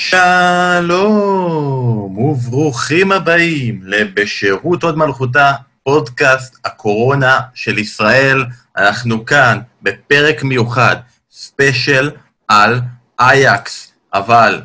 שלום וברוכים הבאים לבשירות הוד מלכותה, פודקאסט הקורונה של ישראל. אנחנו כאן בפרק מיוחד, ספיישל על איאקס, אבל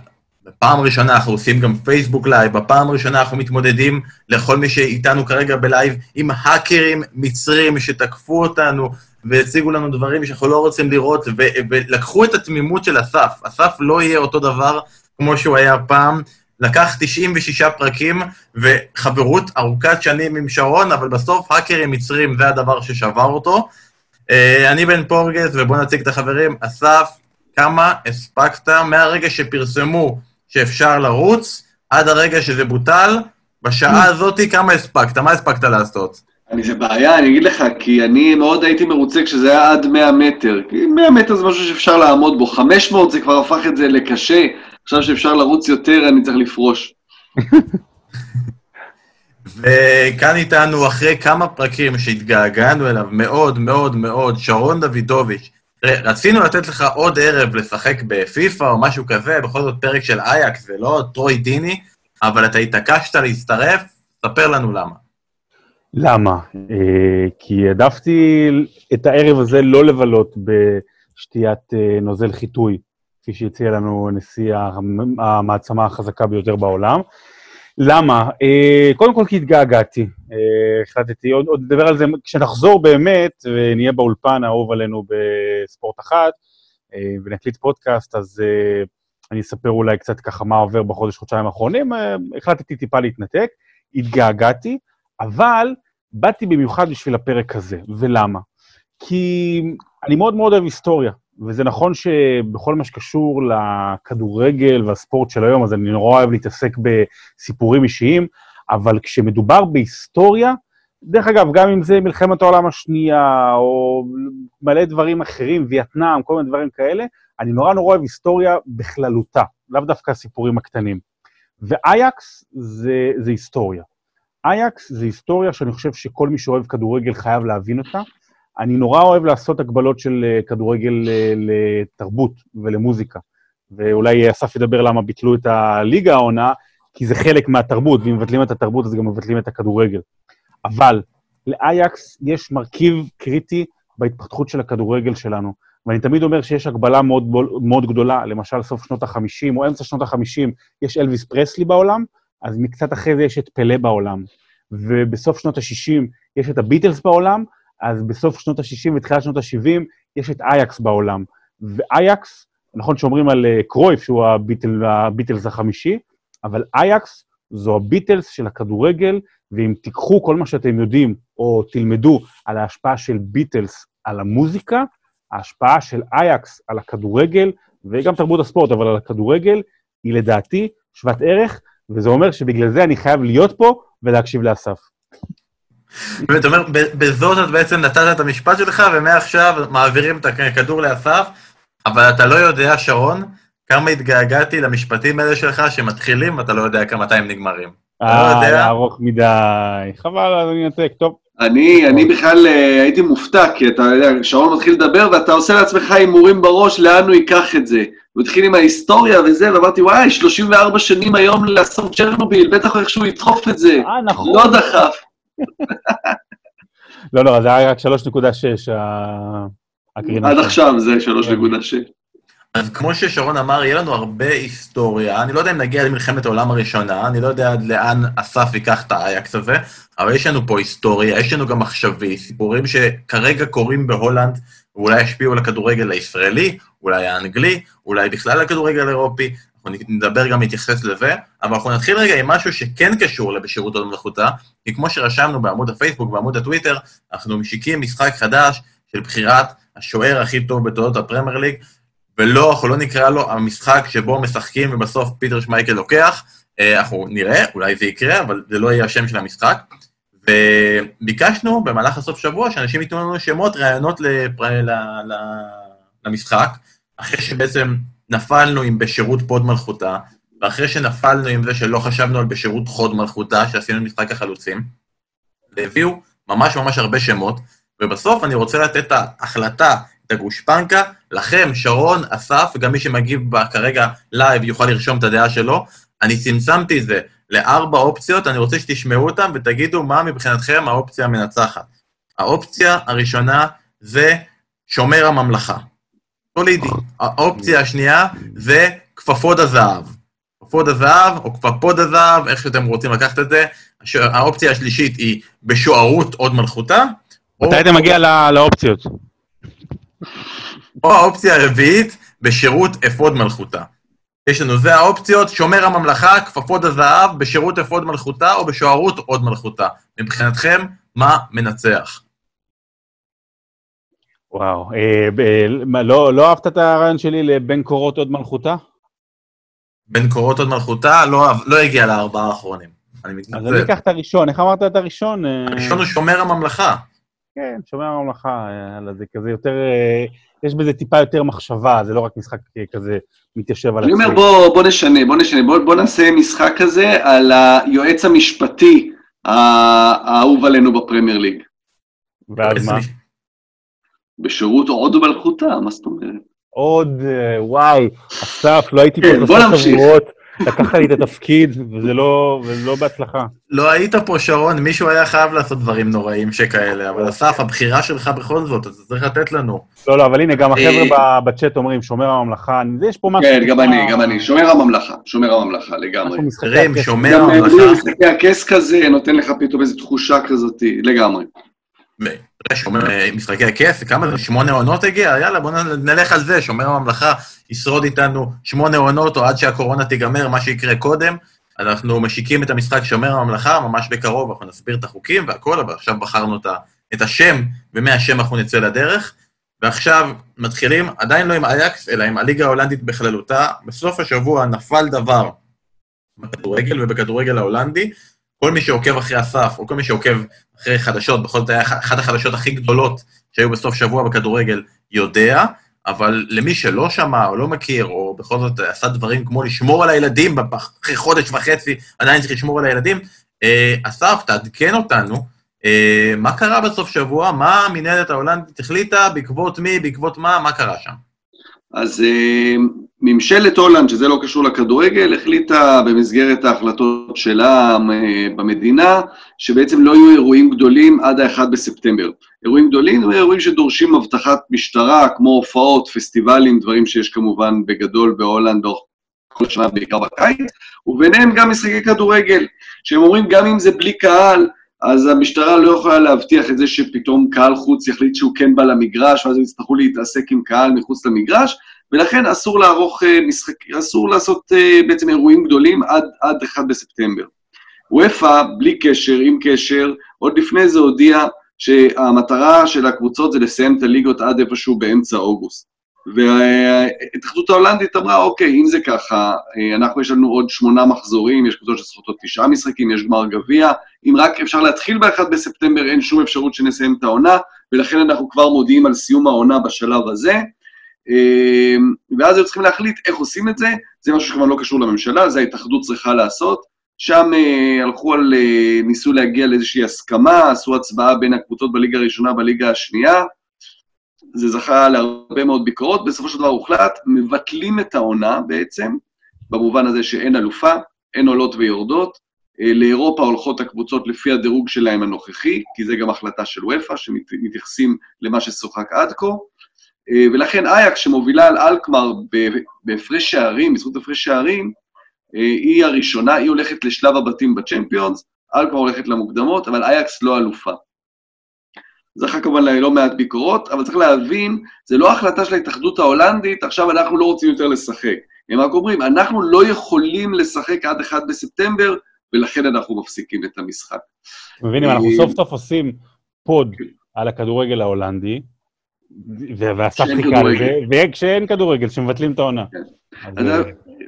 בפעם הראשונה אנחנו עושים גם פייסבוק live, בפעם הראשונה אנחנו מתמודדים לכל מי שאיתנו כרגע ב live עם האקרים מצרים שתקפו אותנו והציגו לנו דברים שאנחנו לא רוצים לראות, ו- ולקחו את התמימות של אסף. אסף לא יהיה אותו דבר כמו שהוא היה פעם. לקח 96 פרקים וחברות ארוכת שנים עם שרון, אבל בסוף האקרים מצרים זה הדבר ששבר אותו. אה, אני בן פורגס, ובואו נציג את החברים. אסף, כמה הספקת מהרגע שפרסמו שאפשר לרוץ, עד הרגע שזה בוטל, בשעה הזאת כמה הספקת? מה הספקת לעשות? אני, זה בעיה, אני אגיד לך, כי אני מאוד הייתי מרוצה כשזה היה עד 100 מטר. כי 100 מטר זה משהו שאפשר לעמוד בו, 500 זה כבר הפך את זה לקשה, עכשיו שאפשר לרוץ יותר, אני צריך לפרוש. וכאן איתנו, אחרי כמה פרקים שהתגעגענו אליו מאוד מאוד מאוד, שרון דוידוביץ', רצינו לתת לך עוד ערב לשחק בפיפא או משהו כזה, בכל זאת פרק של אייקס ולא טרוי דיני, אבל אתה התעקשת להצטרף, ספר לנו למה. למה? אה, כי העדפתי את הערב הזה לא לבלות בשתיית אה, נוזל חיטוי, כפי שהציע לנו נשיא המעצמה החזקה ביותר בעולם. למה? אה, קודם כל כי התגעגעתי. החלטתי, עוד, עוד נדבר על זה, כשנחזור באמת, ונהיה באולפן האהוב עלינו בספורט אחת, ונקליט פודקאסט, אז אני אספר אולי קצת ככה מה עובר בחודש, חודשיים האחרונים. החלטתי טיפה להתנתק, התגעגעתי, אבל באתי במיוחד בשביל הפרק הזה, ולמה? כי אני מאוד מאוד אוהב היסטוריה, וזה נכון שבכל מה שקשור לכדורגל והספורט של היום, אז אני נורא אוהב להתעסק בסיפורים אישיים, אבל כשמדובר בהיסטוריה, דרך אגב, גם אם זה מלחמת העולם השנייה, או מלא דברים אחרים, וייטנאם, כל מיני דברים כאלה, אני נורא נורא אוהב היסטוריה בכללותה, לאו דווקא הסיפורים הקטנים. ואייקס זה, זה היסטוריה. אייקס זה היסטוריה שאני חושב שכל מי שאוהב כדורגל חייב להבין אותה. אני נורא אוהב לעשות הגבלות של אה, כדורגל אה, לתרבות ולמוזיקה. ואולי אסף ידבר למה ביטלו את הליגה העונה, כי זה חלק מהתרבות, ואם מבטלים את התרבות אז גם מבטלים את הכדורגל. אבל לאייקס יש מרכיב קריטי בהתפתחות של הכדורגל שלנו. ואני תמיד אומר שיש הגבלה מאוד, מאוד גדולה, למשל סוף שנות ה-50 או אמצע שנות ה-50, יש אלוויס פרסלי בעולם, אז מקצת אחרי זה יש את פלה בעולם. ובסוף שנות ה-60 יש את הביטלס בעולם, אז בסוף שנות ה-60 ותחילת שנות ה-70 יש את איאקס בעולם. ואיאקס, נכון שאומרים על uh, קרויף שהוא הביטל, הביטלס החמישי, אבל איאקס זו הביטלס של הכדורגל, ואם תיקחו כל מה שאתם יודעים, או תלמדו על ההשפעה של ביטלס על המוזיקה, ההשפעה של איאקס על הכדורגל, וגם תרבות הספורט, אבל על הכדורגל, היא לדעתי שוות ערך, וזה אומר שבגלל זה אני חייב להיות פה ולהקשיב לאסף. ואתה אומר, בזאת את בעצם נתת את המשפט שלך, ומעכשיו מעבירים את הכדור לאסף, אבל אתה לא יודע, שרון, כמה התגעגעתי למשפטים האלה שלך שמתחילים, ואתה לא יודע כמה הם נגמרים. אה, לא היה ארוך מדי. חבל, אז אני אנתק, טוב. אני, אני בכלל אה, הייתי מופתע, כי אתה יודע, שרון מתחיל לדבר ואתה עושה לעצמך הימורים בראש לאן הוא ייקח את זה. הוא התחיל עם ההיסטוריה וזה, ואמרתי, וואי, 34 שנים היום לעשות צ'רנוביל, בטח איכשהו ידחוף את זה. אה, נכון. לא דחף. לא, לא, זה היה רק 3.6 הקרינה. עד עכשיו זה 3.6. אז כמו ששרון אמר, יהיה לנו הרבה היסטוריה. אני לא יודע אם נגיע למלחמת העולם הראשונה, אני לא יודע עד לאן אסף ייקח את האייקס הזה, אבל יש לנו פה היסטוריה, יש לנו גם עכשווי, סיפורים שכרגע קורים בהולנד, ואולי ישפיעו על הכדורגל הישראלי, אולי האנגלי, אולי בכלל על הכדורגל האירופי, אנחנו נדבר גם, נתייחס לזה, אבל אנחנו נתחיל רגע עם משהו שכן קשור לבשירות עוד מלאכותה, כי כמו שרשמנו בעמוד הפייסבוק, בעמוד הטוויטר, אנחנו משיקים משחק חדש של בחירת השוער הכי טוב בתולדות הפרמייר ליג, ולא, אנחנו לא נקרא לו המשחק שבו משחקים ובסוף פיטר שמייקל לוקח, אה, אנחנו נראה, אולי זה יקרה, אבל זה לא יהיה השם של המשחק. וביקשנו במהלך הסוף שבוע שאנשים ייתנו לנו שמות, רעיונות לפר... למשחק, אחרי שבעצם נפלנו עם בשירות food מלכותה, ואחרי שנפלנו עם זה שלא חשבנו על בשירות חוד מלכותה, שעשינו משחק החלוצים, והביאו ממש ממש הרבה שמות, ובסוף אני רוצה לתת את ההחלטה, את הגושפנקה, לכם, שרון, אסף, וגם מי שמגיב כרגע live יוכל לרשום את הדעה שלו. אני צמצמתי את זה לארבע אופציות, אני רוצה שתשמעו אותן ותגידו מה מבחינתכם האופציה המנצחת. האופציה הראשונה זה שומר הממלכה. סולידי. האופציה השנייה זה כפפות הזהב. כפפות הזהב או כפפות הזהב, איך שאתם רוצים לקחת את זה. האופציה השלישית היא בשוערות עוד מלכותה. מתי אתה מגיע לאופציות? או האופציה הרביעית, בשירות אפוד מלכותה. יש לנו, זה האופציות, שומר הממלכה, כפפות הזהב, בשירות אפוד מלכותה או בשוערות עוד מלכותה. מבחינתכם, מה מנצח? וואו. אה, ב- מה, לא לא אהבת את הרעיון שלי לבין קורות עוד מלכותה? בין קורות עוד מלכותה, לא, לא הגיע לארבעה האחרונים. אני אז אני מתנצל. אקח את הראשון. איך אמרת את הראשון? אה, הראשון הוא שומר הממלכה. כן, שומר הממלכה, יאללה, זה כזה יותר... אה, יש בזה טיפה יותר מחשבה, זה לא רק משחק אה, כזה מתיישב על אני אומר. בוא, בוא נשנה, בוא נשנה, בוא, בוא נעשה משחק כזה על היועץ המשפטי האהוב עלינו בפרמייר ליג. ואז מה? בשירות עוד מלכותה, מה זאת אומרת? עוד, אה, וואי, אסף, לא הייתי פה כן, בוא שלושה נמשיך. שבועות, לקחת לי את התפקיד, וזה לא, וזה לא בהצלחה. לא היית פה, שרון, מישהו היה חייב לעשות דברים נוראים שכאלה, אבל אסף, הבחירה שלך בכל זאת, אתה צריך לתת לנו. לא, לא, אבל הנה, גם החבר'ה אה, ב- בצ'אט אומרים, שומר הממלכה, יש פה משהו... כן, גם אני, גם אני. שומר הממלכה, שומר הממלכה, לגמרי. חברים. שומר גם הממלכה, אה, משחקי הכס כזה, נותן לך פתאום איזו תחושה כזאת, לגמרי. שומר אה, משחקי הכס, כמה זה? שמונה עונות הגיע? יאללה, בואו נלך על זה, שומר הממלכה ישרוד איתנו שמונה עונות, או עד שהקורונה תיגמר, מה שיקרה קודם. אנחנו משיקים את המשחק שומר הממלכה, ממש בקרוב, אנחנו נסביר את החוקים והכל, אבל עכשיו בחרנו את השם, ומהשם אנחנו נצא לדרך. ועכשיו מתחילים, עדיין לא עם אייקס, אלא עם הליגה ההולנדית בכללותה. בסוף השבוע נפל דבר בכדורגל ובכדורגל ההולנדי. כל מי שעוקב אחרי אסף, או כל מי שעוקב אחרי חדשות, בכל זאת היה אחת החדשות הכי גדולות שהיו בסוף שבוע בכדורגל, יודע, אבל למי שלא שמע או לא מכיר, או בכל זאת עשה דברים כמו לשמור על הילדים, אחרי חודש וחצי עדיין צריך לשמור על הילדים, אה, אסף, תעדכן אותנו, אה, מה קרה בסוף שבוע, מה המנהלת ההולנדית החליטה, בעקבות מי, בעקבות מה, מה קרה שם? אז אה, ממשלת הולנד, שזה לא קשור לכדורגל, החליטה במסגרת ההחלטות שלה אה, במדינה, שבעצם לא יהיו אירועים גדולים עד ה-1 בספטמבר. אירועים גדולים הם אירועים שדורשים אבטחת משטרה, כמו הופעות, פסטיבלים, דברים שיש כמובן בגדול בהולנד לאורך כל השנה, בעיקר בקיץ, וביניהם גם משחקי כדורגל, שהם אומרים גם אם זה בלי קהל, אז המשטרה לא יכולה להבטיח את זה שפתאום קהל חוץ יחליט שהוא כן בא למגרש, ואז הם יצטרכו להתעסק עם קהל מחוץ למגרש, ולכן אסור לערוך אה, משחק, אסור לעשות אה, בעצם אירועים גדולים עד, עד 1 בספטמבר. וופא, בלי קשר, עם קשר, עוד לפני זה הודיעה שהמטרה של הקבוצות זה לסיים את הליגות עד איפשהו באמצע אוגוסט. וההתאחדות ההולנדית אמרה, אוקיי, אם זה ככה, אה, אנחנו יש לנו עוד שמונה מחזורים, יש קבוצות שצריכות עוד תשעה משחקים, יש גמר גביע, אם רק אפשר להתחיל ב-1 בספטמבר, אין שום אפשרות שנסיים את העונה, ולכן אנחנו כבר מודיעים על סיום העונה בשלב הזה. אה, ואז היו צריכים להחליט איך עושים את זה, זה משהו שכמובן לא קשור לממשלה, זה ההתאחדות צריכה לעשות. שם uh, הלכו על, uh, ניסו להגיע לאיזושהי הסכמה, עשו הצבעה בין הקבוצות בליגה הראשונה בליגה השנייה, זה זכה להרבה מאוד ביקורות, בסופו של דבר הוחלט, מבטלים את העונה בעצם, במובן הזה שאין אלופה, אין עולות ויורדות, uh, לאירופה הולכות הקבוצות לפי הדירוג שלהם הנוכחי, כי זה גם החלטה של וופא, שמתייחסים למה ששוחק עד כה, ולכן אייקס שמובילה על אלקמר בהפרש שערים, בזכות הפרש שערים, היא הראשונה, היא הולכת לשלב הבתים בצ'מפיונס, אלקמה הולכת למוקדמות, אבל אייקס לא אלופה. זכה כמובן ללא מעט ביקורות, אבל צריך להבין, זה לא החלטה של ההתאחדות ההולנדית, עכשיו אנחנו לא רוצים יותר לשחק. הם רק אומרים, אנחנו לא יכולים לשחק עד 1 בספטמבר, ולכן אנחנו מפסיקים את המשחק. מבינים, אנחנו סוף סוף עושים פוד על הכדורגל ההולנדי, ואסף חיכה על זה, וכשאין כדורגל, שמבטלים את העונה.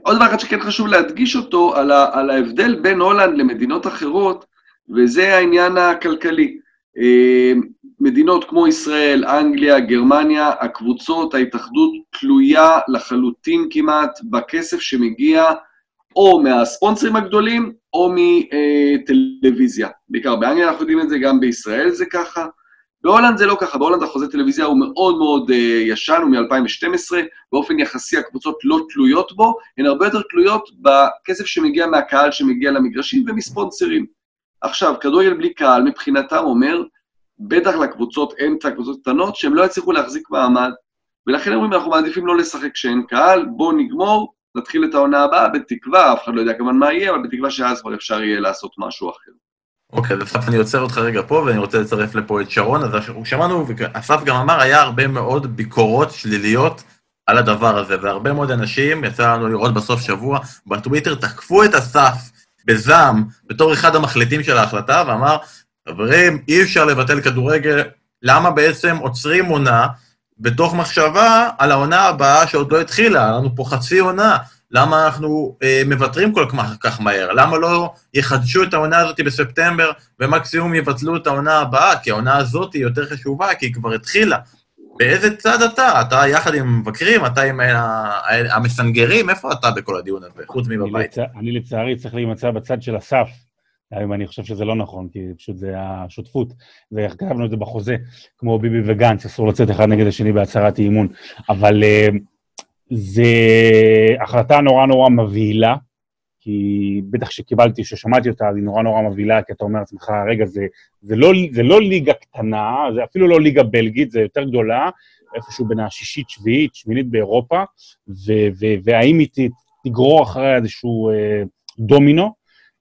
עוד דבר אחד שכן חשוב להדגיש אותו, על, ה, על ההבדל בין הולנד למדינות אחרות, וזה העניין הכלכלי. מדינות כמו ישראל, אנגליה, גרמניה, הקבוצות, ההתאחדות תלויה לחלוטין כמעט בכסף שמגיע או מהספונסרים הגדולים או מטלוויזיה. בעיקר באנגליה אנחנו יודעים את זה, גם בישראל זה ככה. בהולנד זה לא ככה, בהולנד החוזה טלוויזיה הוא מאוד מאוד uh, ישן, הוא מ-2012, באופן יחסי הקבוצות לא תלויות בו, הן הרבה יותר תלויות בכסף שמגיע מהקהל שמגיע למגרשים ומספונסרים. עכשיו, כדורגל בלי קהל מבחינתם אומר, בטח לקבוצות אמצע, קבוצות קטנות, שהם לא יצליחו להחזיק מעמד, ולכן אומרים, אנחנו מעדיפים לא לשחק כשאין קהל, בואו נגמור, נתחיל את העונה הבאה, בתקווה, אף אחד לא יודע כמובן מה יהיה, אבל בתקווה שאז כבר אפשר יהיה לעשות משהו אחר. אוקיי, אז אסף, אני עוצר אותך רגע פה, ואני רוצה לצרף לפה את שרון. אז שמענו, אסף גם אמר, היה הרבה מאוד ביקורות שליליות על הדבר הזה, והרבה מאוד אנשים, יצא לנו לראות בסוף שבוע, בטוויטר תקפו את אסף בזעם, בתור אחד המחליטים של ההחלטה, ואמר, חברים, אי אפשר לבטל כדורגל, למה בעצם עוצרים עונה בתוך מחשבה על העונה הבאה שעוד לא התחילה? לנו פה חצי עונה. למה אנחנו אה, מוותרים כל כך מהר? למה לא יחדשו את העונה הזאת בספטמבר ומקסימום יבטלו את העונה הבאה? כי העונה הזאת היא יותר חשובה, כי היא כבר התחילה. באיזה צד אתה? אתה יחד עם המבקרים? אתה עם המסנגרים? איפה אתה בכל הדיון הזה, חוץ מבבית? אני, לצ... אני לצערי צריך להימצא בצד של גם אם אני חושב שזה לא נכון, כי פשוט זה השותפות, וכתבנו את זה בחוזה, כמו ביבי וגנץ, אסור לצאת אחד נגד השני בהצהרת אי אמון. אבל... Uh, זה החלטה נורא נורא מבהילה, כי בטח שקיבלתי, ששמעתי אותה, היא נורא נורא מבהילה, כי אתה אומר לעצמך, רגע, זה, זה, לא, זה לא ליגה קטנה, זה אפילו לא ליגה בלגית, זה יותר גדולה, איפשהו בין השישית, שביעית, שמינית באירופה, ו, ו, והאם היא תגרור אחריה איזשהו אה, דומינו.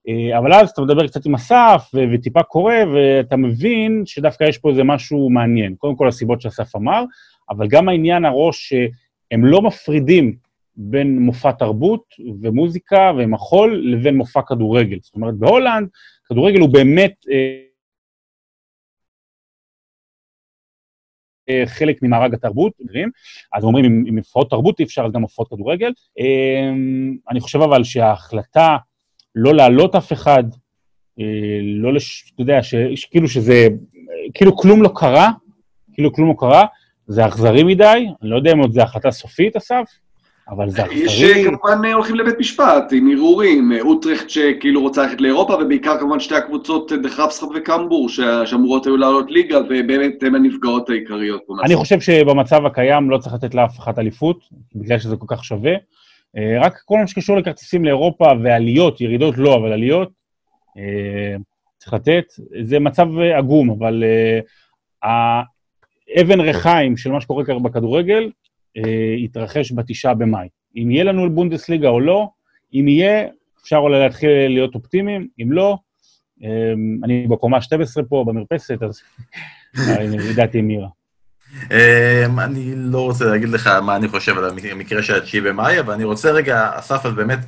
אה, אבל אז אתה מדבר קצת עם אסף, ו- וטיפה קורא, ואתה מבין שדווקא יש פה איזה משהו מעניין. קודם כל הסיבות שאסף אמר, אבל גם העניין הראש הם לא מפרידים בין מופע תרבות ומוזיקה ומחול לבין מופע כדורגל. זאת אומרת, בהולנד, כדורגל הוא באמת אה, אה, חלק ממארג התרבות, אז אומרים, אם, אם מופעות תרבות אי אפשר, אז גם מופעות כדורגל. אה, אני חושב אבל שההחלטה לא להעלות אף אחד, אה, לא, לש, אתה יודע, כאילו שזה, כאילו כלום לא קרה, כאילו כלום לא קרה, זה אכזרי מדי, אני לא יודע אם זו החלטה סופית, אסף, אבל זה אכזרי... יש כמובן הולכים לבית משפט עם ערעורים, אוטרכט שכאילו רוצה ללכת לאירופה, ובעיקר כמובן שתי הקבוצות, דחפסחפ וקמבור, שאמורות היו לעלות ליגה, ובאמת הן הנפגעות העיקריות. אני חושב שבמצב הקיים לא צריך לתת לאף אחת אליפות, בגלל שזה כל כך שווה. אה, רק כל מה שקשור לכרטיסים לאירופה ועליות, ירידות לא, אבל עליות, אה, צריך לתת. זה מצב עגום, אבל אה, אבן רחיים של מה שקורה כרגע בכדורגל אה, יתרחש בתשעה במאי. אם יהיה לנו בונדסליגה או לא, אם יהיה, אפשר אולי להתחיל להיות אופטימיים, אם לא, אה, אני בקומה 12 פה, במרפסת, אז ידעתי עם מירה. אה, אני לא רוצה להגיד לך מה אני חושב על המקרה של התשיעי במאי, אבל אני רוצה רגע, אסף, אז באמת,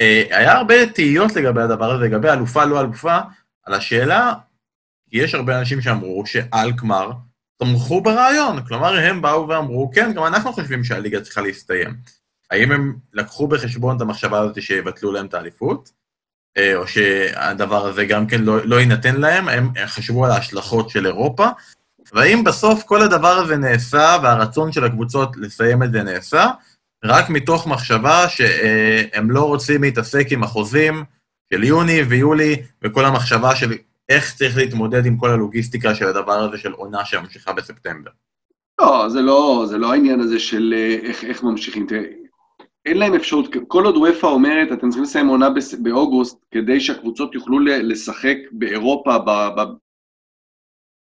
אה, היה הרבה תהיות לגבי הדבר הזה, לגבי אלופה, לא אלופה, על השאלה, יש הרבה אנשים שאמרו שאלקמר, תמכו ברעיון, כלומר הם באו ואמרו, כן, גם אנחנו חושבים שהליגה צריכה להסתיים. האם הם לקחו בחשבון את המחשבה הזאת שיבטלו להם את האליפות, אה, או שהדבר הזה גם כן לא, לא יינתן להם, הם חשבו על ההשלכות של אירופה, והאם בסוף כל הדבר הזה נעשה, והרצון של הקבוצות לסיים את זה נעשה, רק מתוך מחשבה שהם לא רוצים להתעסק עם החוזים של יוני ויולי, וכל המחשבה של איך צריך להתמודד עם כל הלוגיסטיקה של הדבר הזה של עונה שממשיכה בספטמבר. לא, זה לא, זה לא העניין הזה של אה, איך, איך ממשיכים. תראה, אין להם אפשרות, כל עוד וופא אומרת, אתם צריכים לסיים עונה באוגוסט, כדי שהקבוצות יוכלו לשחק באירופה,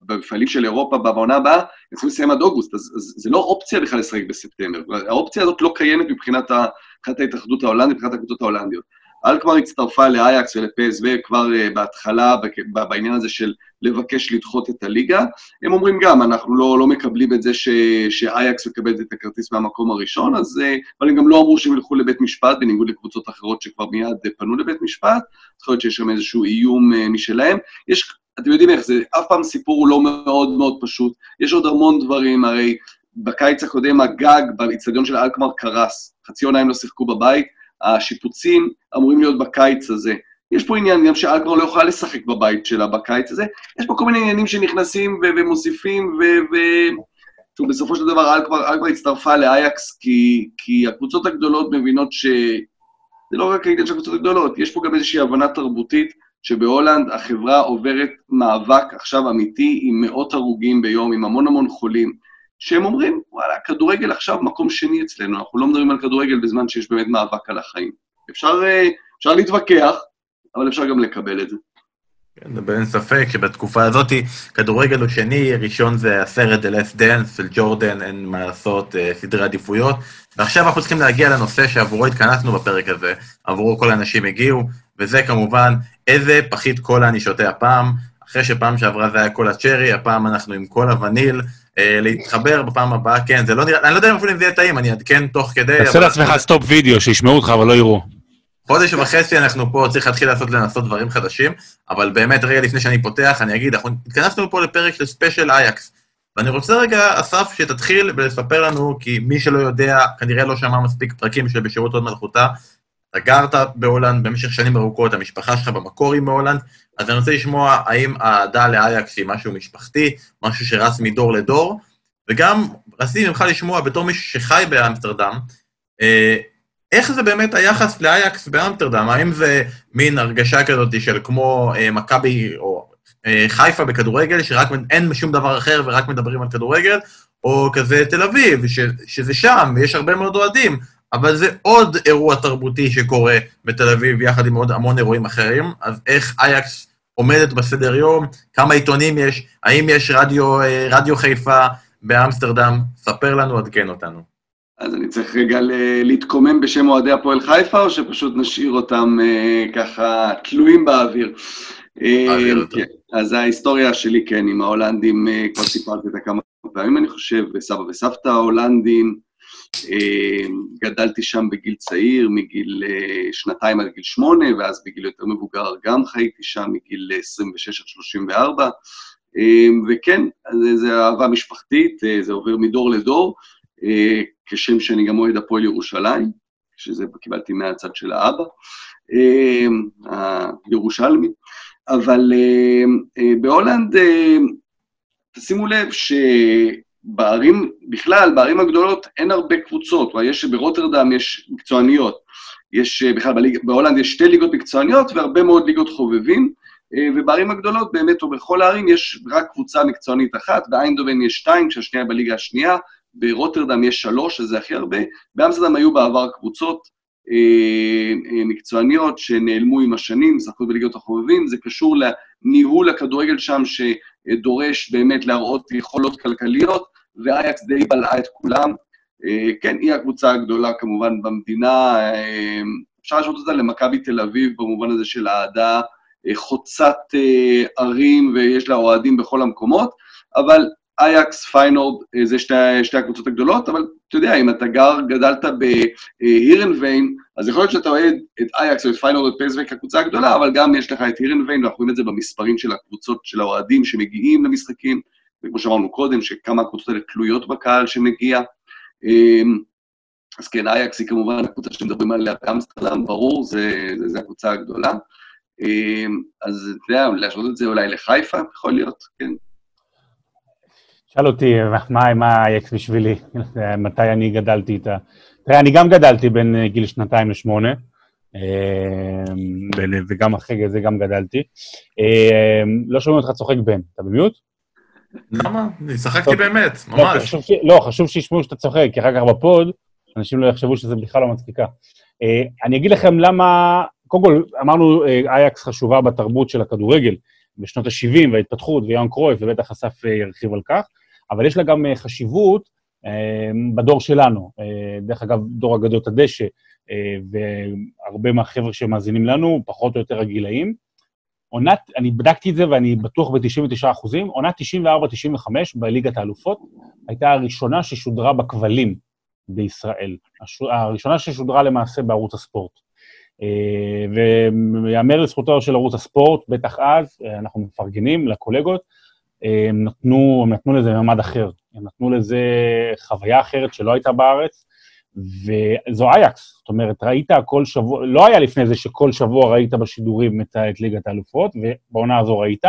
במפעלים של אירופה בעונה הבאה, הם צריכים לסיים עד אוגוסט, אז, אז זה לא אופציה בכלל לשחק בספטמבר. האופציה הזאת לא קיימת מבחינת, ההתאחדות ההולנדית, מבחינת הקבוצות ההולנדיות. אלקמר הצטרפה לאייקס ולפסו כבר uh, בהתחלה בעניין הזה של לבקש לדחות את הליגה. הם אומרים גם, אנחנו לא, לא מקבלים את זה ש, שאייקס מקבלת את הכרטיס מהמקום הראשון, אז, uh, אבל הם גם לא אמרו שהם ילכו לבית משפט, בניגוד לקבוצות אחרות שכבר מיד uh, פנו לבית משפט. יכול להיות שיש שם איזשהו איום משלהם. יש, אתם יודעים איך זה, אף פעם סיפור הוא לא מאוד מאוד פשוט. יש עוד המון דברים, הרי בקיץ הקודם הגג באיצטדיון של אלקמר קרס, חצי עונה הם לא שיחקו בבית, השיפוצים אמורים להיות בקיץ הזה. יש פה עניין גם שאלקמר לא יכולה לשחק בבית שלה בקיץ הזה, יש פה כל מיני עניינים שנכנסים ו- ומוסיפים, ו... בסופו של דבר אלקמר, אלקמר הצטרפה לאייקס כי, כי הקבוצות הגדולות מבינות ש... זה לא רק העניין של הקבוצות הגדולות, יש פה גם איזושהי הבנה תרבותית שבהולנד החברה עוברת מאבק עכשיו אמיתי עם מאות הרוגים ביום, עם המון המון חולים, שהם אומרים, וואלה, כדורגל עכשיו מקום שני אצלנו, אנחנו לא מדברים על כדורגל בזמן שיש באמת מאבק על החיים. אפשר, אה, אפשר להתווכח, אבל אפשר גם לקבל את זה. כן, אין ספק שבתקופה הזאת כדורגל הוא שני, ראשון זה הסרט The Last Dance של ג'ורדן, אין מה לעשות, אה, סדרי עדיפויות. ועכשיו אנחנו צריכים להגיע לנושא שעבורו התכנסנו בפרק הזה, עבורו כל האנשים הגיעו, וזה כמובן איזה פחית קולה אני שותה הפעם. אחרי שפעם שעברה זה היה קולה צ'רי, הפעם אנחנו עם קולה וניל. אה, להתחבר בפעם הבאה, כן, זה לא נראה, אני לא יודע אפילו אם זה יהיה טעים, אני אעדכן תוך כדי. תעשה לעצמך stop video, שישמעו אותך אבל לא יראו. חודש וחצי אנחנו פה, צריך להתחיל לעשות, לנסות דברים חדשים, אבל באמת, רגע לפני שאני פותח, אני אגיד, אנחנו התכנסנו פה לפרק של ספיישל איאקס, ואני רוצה רגע, אסף, שתתחיל ולספר לנו, כי מי שלא יודע, כנראה לא שמע מספיק פרקים של בשירות הוד מלכותה, אתה גרת בהולנד במשך שנים ארוכות, המשפחה שלך במקור היא מהולנד, אז אני רוצה לשמוע האם האהדה לאיאקס היא משהו משפחתי, משהו שרץ מדור לדור, וגם רציתי ממך לשמוע, בתור מישהו שחי באמסטרדם, אה, איך זה באמת היחס לאייקס באמסטרדם? האם זה מין הרגשה כזאת של כמו אה, מכבי או אה, חיפה בכדורגל, שרק אין שום דבר אחר ורק מדברים על כדורגל, או כזה תל אביב, ש, שזה שם, ויש הרבה מאוד אוהדים, אבל זה עוד אירוע תרבותי שקורה בתל אביב, יחד עם עוד המון אירועים אחרים, אז איך אייקס עומדת בסדר יום, כמה עיתונים יש, האם יש רדיו, אה, רדיו חיפה באמסטרדם, ספר לנו, עדכן אותנו. אז אני צריך רגע להתקומם בשם אוהדי הפועל חיפה, או שפשוט נשאיר אותם אה, ככה תלויים באוויר? אה, כן, אז ההיסטוריה שלי, כן, עם ההולנדים, אה, כבר סיפרתי אותה כמה פעמים, אני חושב, וסבא וסבתא ההולנדים. אה, גדלתי שם בגיל צעיר, מגיל אה, שנתיים עד גיל שמונה, ואז בגיל יותר מבוגר גם חייתי שם, מגיל 26 עד 34. אה, וכן, זה אהבה משפחתית, זה עובר מדור לדור. אה, כשם שאני גם אוהד הפועל ירושלים, שזה קיבלתי מהצד של האבא, אה, הירושלמי, אבל אה, בהולנד, תשימו לב שבערים, בכלל, בערים הגדולות אין הרבה קבוצות, יש, ברוטרדם יש מקצועניות, יש בכלל, בהולנד יש שתי ליגות מקצועניות והרבה מאוד ליגות חובבים, ובערים הגדולות באמת, או בכל הערים, יש רק קבוצה מקצוענית אחת, באיינדובן יש שתיים, כשהשנייה בליגה השנייה, ברוטרדם יש שלוש, שזה הכי הרבה, באמסטרדם היו בעבר קבוצות אה, אה, מקצועניות שנעלמו עם השנים, שחקו בליגות החובבים, זה קשור לניהול הכדורגל שם שדורש באמת להראות יכולות כלכליות, ואייקס די בלעה את כולם. אה, כן, היא הקבוצה הגדולה כמובן במדינה, אה, אפשר להשוות אותה למכבי תל אביב במובן הזה של אהדה אה, חוצת אה, ערים ויש לה אוהדים בכל המקומות, אבל אייקס, פיינורד, אה, זה שתי, שתי הקבוצות הגדולות, אבל אתה יודע, אם אתה גר, גדלת בהירנפיין, אז יכול להיות שאתה אוהד את אייקס או את פיינורד ואת פ.ס.וו כקבוצה הגדולה, אבל גם יש לך את הירנפיין, ואנחנו רואים את זה במספרים של הקבוצות, של האוהדים שמגיעים למשחקים, וכמו שאמרנו קודם, שכמה הקבוצות האלה תלויות בקהל שמגיע. אמ, אז כן, אייקס היא כמובן הקבוצה שמדברים עליה באמסטרדם, ברור, זה, זה, זה הקבוצה הגדולה. אמ, אז אתה יודע, להשוות את זה אולי לחיפה, יכול להיות, כן. שאל אותי, מה, מה האקס בשבילי? מתי אני גדלתי איתה? תראה, אני גם גדלתי בין אה, גיל שנתיים לשמונה, אה, וגם אחרי זה גם גדלתי. אה, לא שומעים אותך צוחק בן, אתה במיוט? למה? אני צחקתי באמת, לא, ממש. לא, חשוב שישמעו שאתה צוחק, כי אחר כך בפוד, אנשים לא יחשבו שזה בכלל לא מצחיקה. אני אגיד לכם למה, קודם כל, אמרנו, אייקס חשובה בתרבות של הכדורגל. בשנות ה-70 וההתפתחות, ויאן קרויף, ובטח אסף ירחיב על כך. אבל יש לה גם אה, חשיבות אה, בדור שלנו. אה, דרך אגב, דור אגדות הדשא, והרבה מהחבר'ה שמאזינים לנו, פחות או יותר הגילאים. עונת, אני בדקתי את זה ואני בטוח ב-99 אחוזים, עונת 94-95 בליגת האלופות הייתה הראשונה ששודרה בכבלים בישראל. הראשונה ששודרה למעשה בערוץ הספורט. ויאמר לזכותו של ערוץ הספורט, בטח אז, אנחנו מפרגנים לקולגות, הם נתנו, הם נתנו לזה ממד אחר, הם נתנו לזה חוויה אחרת שלא הייתה בארץ, וזו אייקס, זאת אומרת, ראית כל שבוע, לא היה לפני זה שכל שבוע ראית בשידורים את, את ליגת האלופות, ובעונה הזו ראית,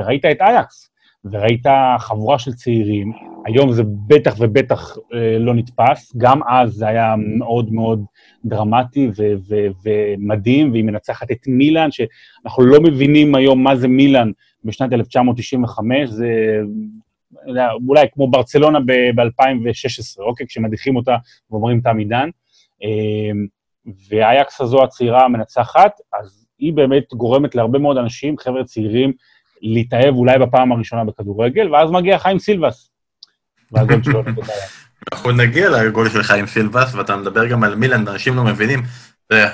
וראית את אייקס. וראית חבורה של צעירים, היום זה בטח ובטח אה, לא נתפס, גם אז זה היה מאוד מאוד דרמטי ו- ו- ומדהים, והיא מנצחת את מילאן, שאנחנו לא מבינים היום מה זה מילאן בשנת 1995, זה אולי כמו ברצלונה ב-2016, אוקיי? כשמדיחים אותה ואומרים תם עידן. אה, והאייקס הזו הצעירה המנצחת, אז היא באמת גורמת להרבה מאוד אנשים, חבר'ה צעירים, להתאהב אולי בפעם הראשונה בכדורגל, ואז מגיע חיים סילבס. אנחנו נגיע לגול של חיים סילבס, ואתה מדבר גם על מילאן, אנשים לא מבינים.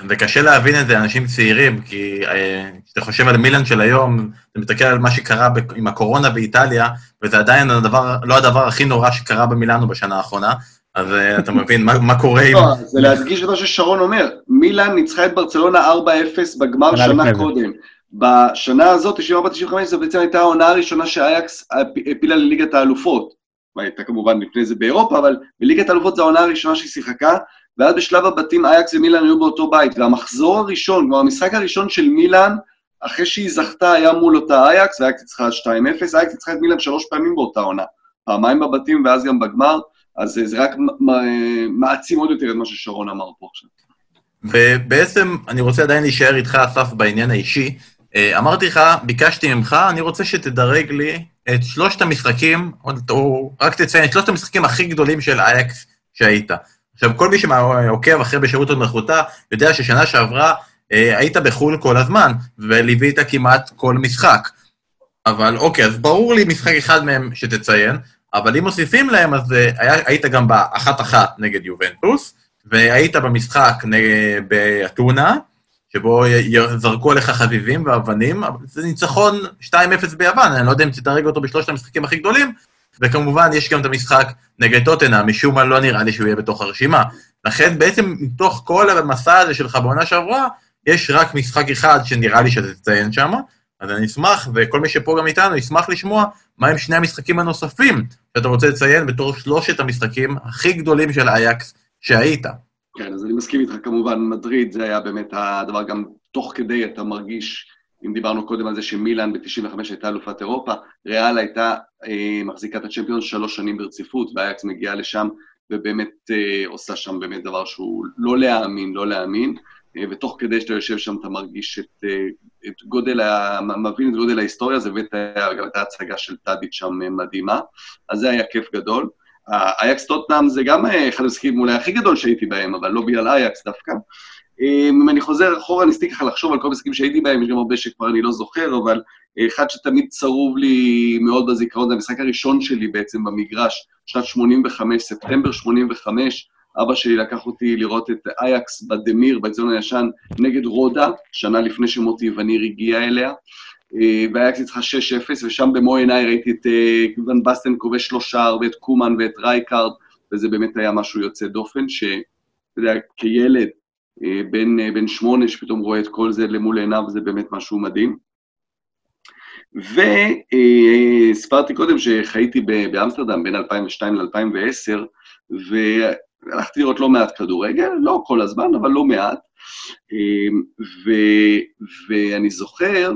וקשה להבין את זה, אנשים צעירים, כי אה, כשאתה חושב על מילאן של היום, אתה מסתכל על מה שקרה עם הקורונה באיטליה, וזה עדיין הדבר, לא הדבר הכי נורא שקרה במילאנו בשנה האחרונה, אז אה, אתה מבין מה, מה קורה עם... לא, זה להדגיש את מה ששרון אומר. מילאן ניצחה את ברצלונה 4-0 בגמר שנה קודם. בשנה הזאת, 94-95, זו בעצם הייתה העונה הראשונה שאייקס הפילה לליגת האלופות. הייתה כמובן לפני זה באירופה, אבל בליגת האלופות זו העונה הראשונה שהיא שיחקה, ואז בשלב הבתים אייקס ומילאן היו באותו בית, והמחזור הראשון, כלומר המשחק הראשון של מילאן, אחרי שהיא זכתה, היה מול אותה אייקס, ואייקס ניצחה 2-0, אייקס ניצחה את מילאן שלוש פעמים באותה עונה. פעמיים בבתים ואז גם בגמר, אז זה רק מעצים עוד יותר את מה ששרון אמר פה עכשיו. ובעצם אני רוצה עדיין להישאר איתך, אסף, בעניין האישי. אה, אמרתי לך, ביקשתי ממך, אני רוצה שתדרג לי את שלושת המשחקים, או רק תציין את שלושת המשחקים הכי גדולים של אייקס שהיית. עכשיו, כל מי שעוקב אחרי בשירות עוד מלכותה, יודע ששנה שעברה אה, היית בחו"ל כל הזמן, וליווית כמעט כל משחק. אבל אוקיי, אז ברור לי משחק אחד מהם שתציין, אבל אם מוסיפים להם, אז אה, היה, היית גם באחת-אחת נגד יובנטוס, והיית במשחק באתונה, שבו זרקו עליך חביבים ואבנים, זה ניצחון 2-0 ביוון, אני לא יודע אם תדרג אותו בשלושת המשחקים הכי גדולים, וכמובן יש גם את המשחק נגד טוטנה, משום מה לא נראה לי שהוא יהיה בתוך הרשימה. לכן בעצם מתוך כל המסע הזה שלך בעונה שעברה, יש רק משחק אחד שנראה לי שאתה תציין שם, אז אני אשמח, וכל מי שפה גם איתנו ישמח לשמוע מהם שני המשחקים הנוספים שאתה רוצה לציין בתור שלושת המשחקים הכי גדולים של אייקס שהיית. כן, אז אני מסכים איתך, כמובן, מדריד זה היה באמת הדבר, גם תוך כדי אתה מרגיש, אם דיברנו קודם על זה שמילאן ב-95 הייתה אלופת אירופה, ריאל הייתה אה, מחזיקת הצ'מפיונס שלוש שנים ברציפות, ואייקס מגיעה לשם ובאמת אה, עושה שם באמת דבר שהוא לא להאמין, לא להאמין, אה, ותוך כדי שאתה יושב שם אתה מרגיש את, אה, את גודל, ה, מבין את גודל ההיסטוריה, זה באמת גם הייתה הצגה של טאדיץ' שם אה, מדהימה, אז זה היה כיף גדול. אייקס טוטנאם זה גם אה, אחד המשחקים אולי הכי גדול שהייתי בהם, אבל לא בגלל אייקס דווקא. אה, אם אני חוזר אחורה, ניסיתי ככה לחשוב על כל המשחקים שהייתי בהם, יש גם הרבה שכבר אני לא זוכר, אבל אחד שתמיד צרוב לי מאוד בזיכרון, זה המשחק הראשון שלי בעצם במגרש, שנת 85, ספטמבר 85, אבא שלי לקח אותי לראות את אייקס בדה מיר, באצטדיון הישן, נגד רודה, שנה לפני שמוטי איווניר הגיע אליה. אה, ואייקס ניצחה 6-0, ושם במו עיניי ראיתי את אה, ון בסטן כובש לו שער, ואת קומן ואת רייקארד, וזה באמת היה משהו יוצא דופן, שאתה יודע, כילד אה, בן, בן שמונה שפתאום רואה את כל זה למול עיניו, זה באמת משהו מדהים. וסיפרתי קודם שחייתי באמסטרדם בין 2002 ל-2010, והלכתי לראות לא מעט כדורגל, לא כל הזמן, אבל לא מעט. ו, ואני זוכר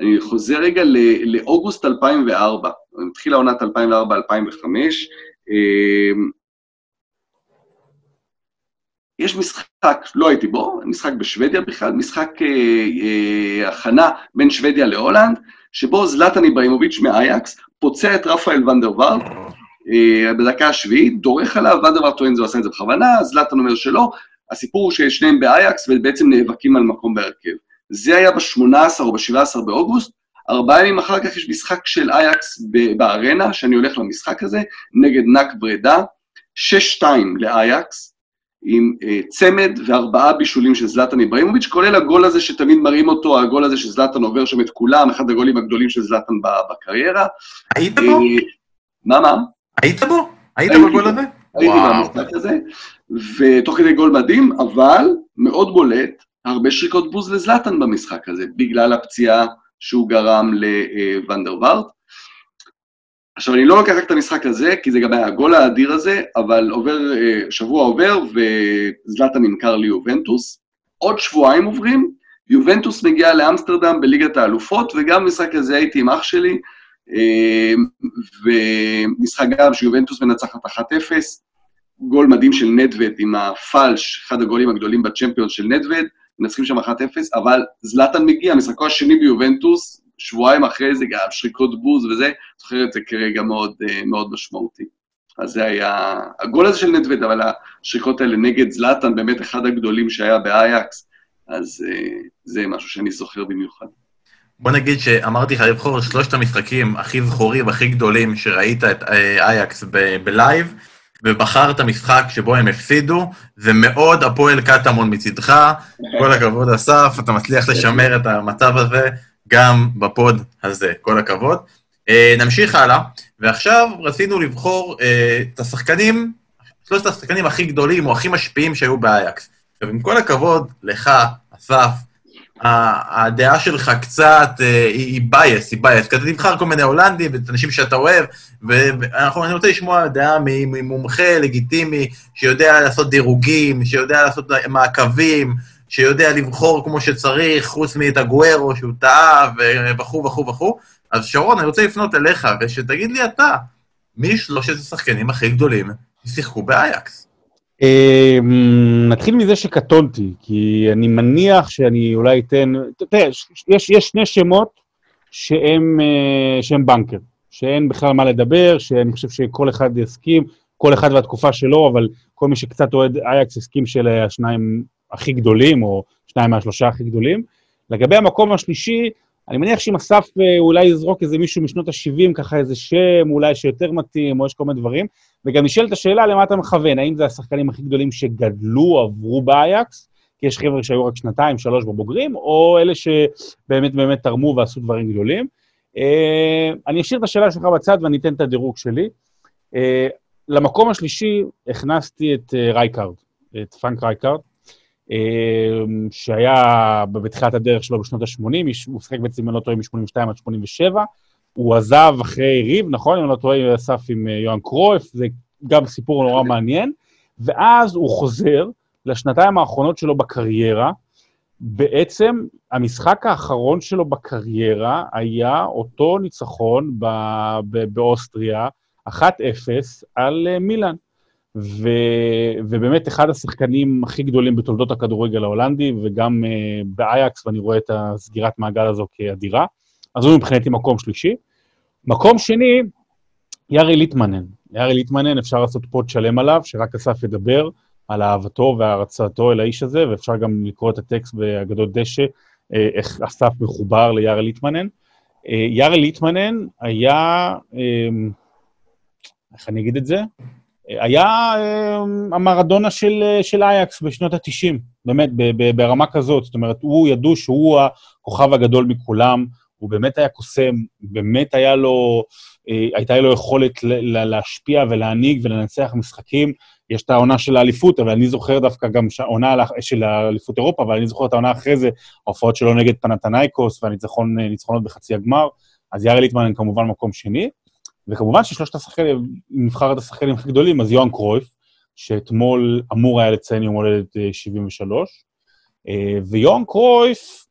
אני חוזר רגע לאוגוסט 2004, התחילה עונת 2004-2005, אמ, יש משחק, לא הייתי בו, משחק בשוודיה בכלל, משחק אה, אה, הכנה בין שוודיה להולנד, שבו זלטן איבראימוביץ' מאייקס פוצע את רפאל ונדרוואלד אה, בדקה השביעית, דורך עליו, ונדרוואלד טוען זה עשה את זה בכוונה, זלטן אומר שלא, הסיפור הוא ששניהם באייקס ובעצם נאבקים על מקום בהרכב. זה היה ב-18 או ב-17 באוגוסט, ארבעה ימים אחר כך יש משחק של אייקס בארנה, שאני הולך למשחק הזה, נגד נק ברדה, 6-2 לאייקס, עם uh, צמד וארבעה בישולים של זלטן איבראימוביץ', כולל הגול הזה שתמיד מראים אותו, הגול הזה שזלטן עובר שם את כולם, אחד הגולים הגדולים של זלטן בקריירה. היית בו? אה, מה, מה? היית בו? היית בגול הזה? הייתי במשחק הזה, ותוך כדי גול מדהים, אבל מאוד בולט, הרבה שריקות בוז לזלטן במשחק הזה, בגלל הפציעה שהוא גרם לוונדרווארט. עכשיו, אני לא לוקח רק את המשחק הזה, כי זה גם היה הגול האדיר הזה, אבל עובר, שבוע עובר, וזלטן נמכר ליובנטוס. עוד שבועיים עוברים, יובנטוס מגיעה לאמסטרדם בליגת האלופות, וגם במשחק הזה הייתי עם אח שלי, אה, ומשחק גם שיובנטוס מנצחת 1-0, גול מדהים של נדווד עם הפלש, אחד הגולים הגדולים בצ'מפיון של נדווד, מנצחים שם 1-0, אבל זלאטן מגיע, משחקו השני ביובנטוס, שבועיים אחרי זה גם שריקות בוז וזה, זוכר את זה כרגע מאוד, אה, מאוד משמעותי. אז זה היה הגול הזה של נדווד, אבל השריקות האלה נגד זלאטן, באמת אחד הגדולים שהיה באייקס, אז אה, זה משהו שאני זוכר במיוחד. בוא נגיד שאמרתי לך לבחור את שלושת המשחקים הכי זכורים, והכי גדולים שראית את אה, אייקס ב live, ובחרת משחק שבו הם הפסידו, זה מאוד הפועל קטמון מצידך. כל הכבוד, אסף, אתה מצליח לשמר את המצב הזה גם בפוד הזה. כל הכבוד. אה, נמשיך הלאה, ועכשיו רצינו לבחור אה, את השחקנים, שלושת השחקנים הכי גדולים או הכי משפיעים שהיו באייקס. עכשיו, עם כל הכבוד לך, אסף, הדעה שלך קצת, אה, היא biased, היא biased, כי אתה תבחר כל מיני הולנדים ואנשים שאתה אוהב, ואני רוצה לשמוע דעה ממומחה לגיטימי, שיודע לעשות דירוגים, שיודע לעשות מעקבים, שיודע לבחור כמו שצריך, חוץ מאת הגוורו שהוא טעה, וכו' וכו' וכו'. אז שרון, אני רוצה לפנות אליך, ושתגיד לי אתה, מי שלושת השחקנים הכי גדולים ששיחקו באייקס? אמ, נתחיל מזה שקטונתי, כי אני מניח שאני אולי אתן... תראה, יש, שני שמות אה, שהם בנקר, שאין בכלל מה לדבר, שאני חושב שכל אחד יסכים, כל אחד והתקופה שלו, אבל כל מי שקצת אוהד אייקס יסכים של השניים הכי גדולים, או שניים מהשלושה הכי גדולים. לגבי המקום השלישי, אני מניח שאם אסף אה, אולי יזרוק איזה מישהו משנות ה-70, ככה איזה שם אולי שיותר מתאים, או יש כל מיני דברים, וגם נשאלת השאלה למה אתה מכוון, האם זה השחקנים הכי גדולים שגדלו, עברו באייקס, כי יש חבר'ה שהיו רק שנתיים, שלוש בבוגרים, או אלה שבאמת באמת תרמו ועשו דברים גדולים. אה, אני אשאיר את השאלה שלך בצד ואני אתן את הדירוג שלי. אה, למקום השלישי הכנסתי את רייקארד, את פרנק רייקארד. אמ, שהיה בתחילת הדרך שלו בשנות ה-80, הוא שיחק בעצם, אם אני לא טועה, מ-82 עד 87. הוא עזב אחרי ריב, נכון? אם אני לא טועה, אסף עם אה, יוהאן קרויף, זה גם סיפור נורא מעניין. ואז הוא חוזר לשנתיים האחרונות שלו בקריירה. בעצם המשחק האחרון שלו בקריירה היה אותו ניצחון באוסטריה, 1-0 על אה, מילאן. ו, ובאמת אחד השחקנים הכי גדולים בתולדות הכדורגל ההולנדי, וגם uh, באייקס, ואני רואה את הסגירת מעגל הזו כאדירה. אז הוא מבחינתי מקום שלישי. מקום שני, יארי ליטמנן. יארי ליטמנן, אפשר לעשות פוד שלם עליו, שרק אסף ידבר על אהבתו והערצתו אל האיש הזה, ואפשר גם לקרוא את הטקסט באגדות דשא, אה, איך אסף מחובר ליארי ליטמנן. אה, יארי ליטמנן היה, איך אני אגיד את זה? היה אמ, המרדונה של, של אייקס בשנות ה-90, באמת, ברמה כזאת. זאת אומרת, הוא ידעו שהוא הכוכב הגדול מכולם, הוא באמת היה קוסם, באמת היה לו, אה, הייתה לו יכולת להשפיע ולהנהיג ולנצח משחקים. יש את העונה של האליפות, אבל אני זוכר דווקא גם העונה של האליפות אירופה, אבל אני זוכר את העונה אחרי זה, ההופעות שלו נגד פנתנייקוס והניצחונות בחצי הגמר. אז יארי ליטמן כמובן מקום שני. וכמובן ששלושת השחקנים, נבחר את השחקנים הכי גדולים, אז יוהאן קרויף, שאתמול אמור היה לציין יום הולדת 73, אה, אה, ויוהאן קרויף,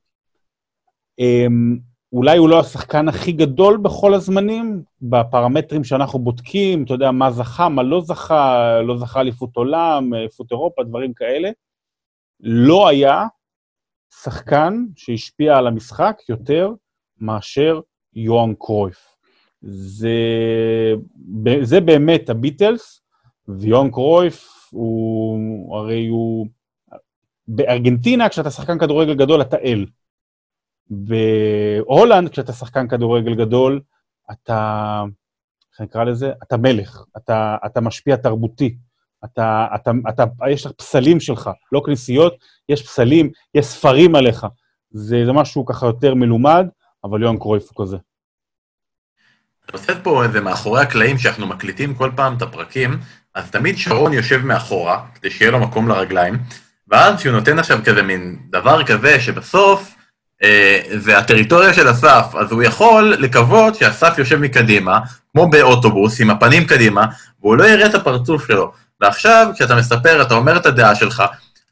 אמ, אולי הוא לא השחקן הכי גדול בכל הזמנים, בפרמטרים שאנחנו בודקים, אתה יודע, מה זכה, מה לא זכה, לא זכה אליפות עולם, אליפות אירופה, דברים כאלה. לא היה שחקן שהשפיע על המשחק יותר מאשר יוהאן קרויף. זה, זה באמת הביטלס, ויון קרויף הוא, הרי הוא... בארגנטינה, כשאתה שחקן כדורגל גדול, אתה אל. בהולנד, כשאתה שחקן כדורגל גדול, אתה, איך נקרא לזה? אתה מלך, אתה, אתה משפיע תרבותי. אתה, אתה, אתה, יש לך פסלים שלך, לא כנסיות, יש פסלים, יש ספרים עליך. זה, זה משהו ככה יותר מלומד, אבל יוהאן קרויף הוא כזה. נוסעת פה איזה מאחורי הקלעים, שאנחנו מקליטים כל פעם את הפרקים, אז תמיד שרון יושב מאחורה, כדי שיהיה לו מקום לרגליים, ואז כשהוא נותן עכשיו כזה מין דבר כזה, שבסוף אה, זה הטריטוריה של אסף, אז הוא יכול לקוות שאסף יושב מקדימה, כמו באוטובוס, עם הפנים קדימה, והוא לא יראה את הפרצוף שלו. ועכשיו, כשאתה מספר, אתה אומר את הדעה שלך,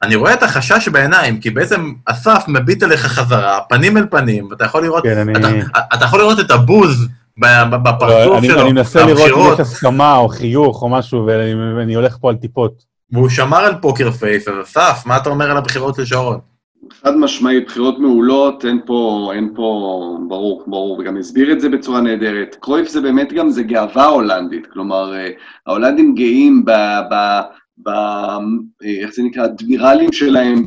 אני רואה את החשש בעיניים, כי בעצם אסף מביט עליך חזרה, פנים אל פנים, ואתה יכול לראות, כן, אתה, אני... אתה יכול לראות את הבוז בפרצוף לא, אני, שלו, אני מנסה לראות אם יש הסכמה או חיוך או משהו, ואני ואני הולך פה על טיפות. והוא שמר על פוקר פייס, אז אסף, מה אתה אומר על הבחירות של שרון? חד משמעי, בחירות מעולות, אין פה, אין פה, ברור, ברור, וגם הסביר את זה בצורה נהדרת. קרויף זה באמת גם, זה גאווה הולנדית, כלומר, אה, ההולנדים גאים ב... ב ב... איך זה נקרא? אדמירלים שלהם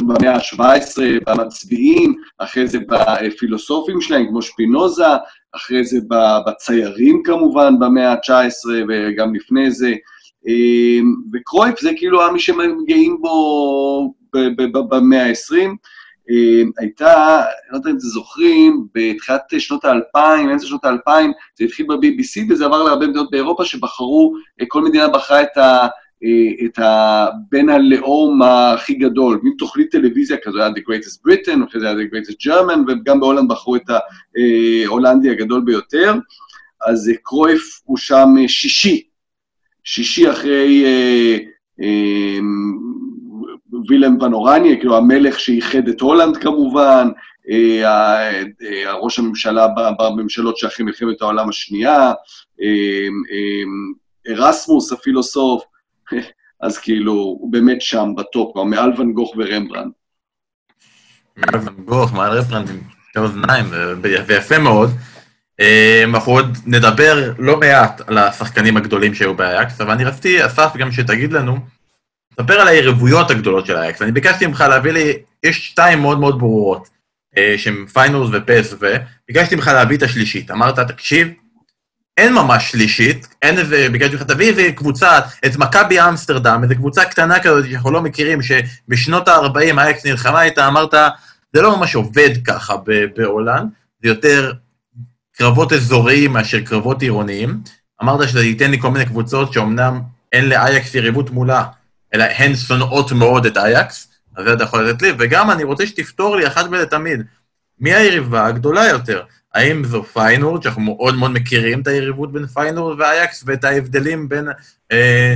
במאה ה-17, במצביעים, אחרי זה בפילוסופים שלהם, כמו שפינוזה, אחרי זה בציירים כמובן, במאה ה-19 וגם לפני זה. אה, וקרויף זה כאילו היה מי גאים בו במאה ה-20. אה, הייתה, לא יודע אם אתם זוכרים, בתחילת שנות האלפיים, אמצע שנות האלפיים, זה התחיל ב-BBC וזה עבר להרבה מדינות באירופה שבחרו, כל מדינה בחרה את ה... אה, את הבן הלאום הכי גדול, מין תוכנית טלוויזיה כזו, היה The Greatest Britain, אחרי זה היה The Greatest German, וגם בהולנד בחרו את ההולנדי הגדול ביותר, אז אה, קרויף הוא שם אה, שישי, שישי אחרי אה, אה, וילם ון אורניה, כאילו המלך שאיחד את הולנד כמובן, אה, ה- אה, ראש הממשלה בממשלות שאחרי מלחמת העולם השנייה, אה, אה, ארסמוס הפילוסוף, אז כאילו, הוא באמת שם ב top, כבר מעל ואן גוך ורמברנד. מעל ואן גוך, מעל רמברנד עם שתי אוזניים, ויפה מאוד. אה, אנחנו עוד נדבר לא מעט על השחקנים הגדולים שהיו באייקס, אבל אני רציתי, אסף, גם שתגיד לנו, תספר על היריבויות הגדולות של אייקס. אני ביקשתי ממך להביא לי, יש שתיים מאוד מאוד ברורות, אה, שהן פיינורד ופ.ס.וו, ביקשתי ממך להביא את השלישית. אמרת, תקשיב, אין ממש שלישית, אין איזה, ביקשתי ממך, תביא איזה קבוצה, את מכבי אמסטרדם, איזו קבוצה קטנה כזאת שאנחנו לא מכירים, שבשנות ה-40 אייקס נלחמה איתה, אמרת, זה לא ממש עובד ככה בהולנד, זה יותר קרבות אזוריים מאשר קרבות עירוניים. אמרת שזה ייתן לי כל מיני קבוצות שאומנם אין לאייקס יריבות מולה, אלא הן שונאות מאוד את אייקס, אז זה אתה יכול לתת לי, וגם אני רוצה שתפתור לי אחת ולתמיד, מי היריבה הגדולה יותר? האם זו פיינורד, שאנחנו מאוד מאוד מכירים את היריבות בין פיינורד ואייקס, ואת ההבדלים בין אה,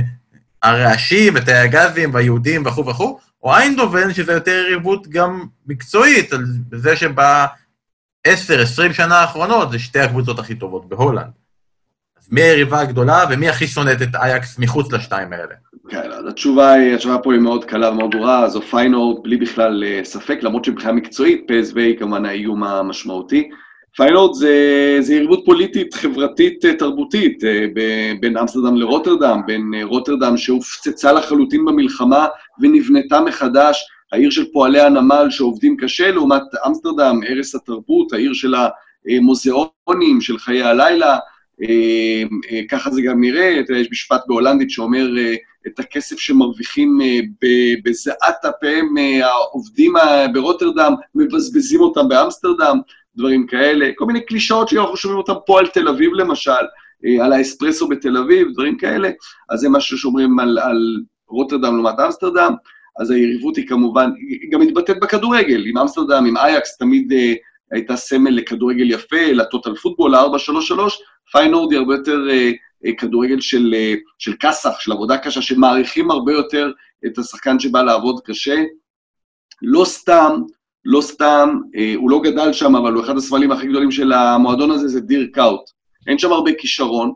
הרעשים, את הגזים והיהודים וכו' וכו', או איינדובן, שזה יותר יריבות גם מקצועית, על זה שבעשר, עשרים שנה האחרונות זה שתי הקבוצות הכי טובות בהולנד. אז מי היריבה הגדולה ומי הכי שונאת את אייקס מחוץ לשתיים האלה? כן, אז התשובה, היא- התשובה פה היא מאוד קלה ומאוד ברורה, זו פיינורד בלי בכלל אה, ספק, למרות שמבחינה מקצועית, פ.ס.וו היא כמובן האיום המשמעותי. פיינורד זה, זה יריבות פוליטית, חברתית, אה, תרבותית, אה, בין אמסטרדם לרוטרדם, בין אה, רוטרדם שהופצצה לחלוטין במלחמה ונבנתה מחדש, העיר של פועלי הנמל שעובדים קשה, לעומת אמסטרדם, ערש התרבות, העיר של המוזיאונים, של חיי הלילה, ככה זה גם נראה, יש משפט בהולנדית שאומר, את הכסף שמרוויחים בזיעת אפיהם העובדים ברוטרדם, מבזבזים אותם באמסטרדם, דברים כאלה, כל מיני קלישאות שאנחנו שומעים אותם פה על תל אביב למשל, אה, על האספרסו בתל אביב, דברים כאלה, אז זה משהו שאומרים על, על רוטרדם לעומת אמסטרדם, אז היריבות היא כמובן, היא גם מתבטאת בכדורגל, עם אמסטרדם, עם אייקס, תמיד אה, הייתה סמל לכדורגל יפה, ל total football, ל-4-3-3, פיינורד היא הרבה יותר אה, אה, כדורגל של, אה, של כסח, של עבודה קשה, שמעריכים הרבה יותר את השחקן שבא לעבוד קשה. לא סתם, לא סתם, אה, הוא לא גדל שם, אבל הוא אחד הסמלים הכי גדולים של המועדון הזה, זה דירק קאוט. אין שם הרבה כישרון,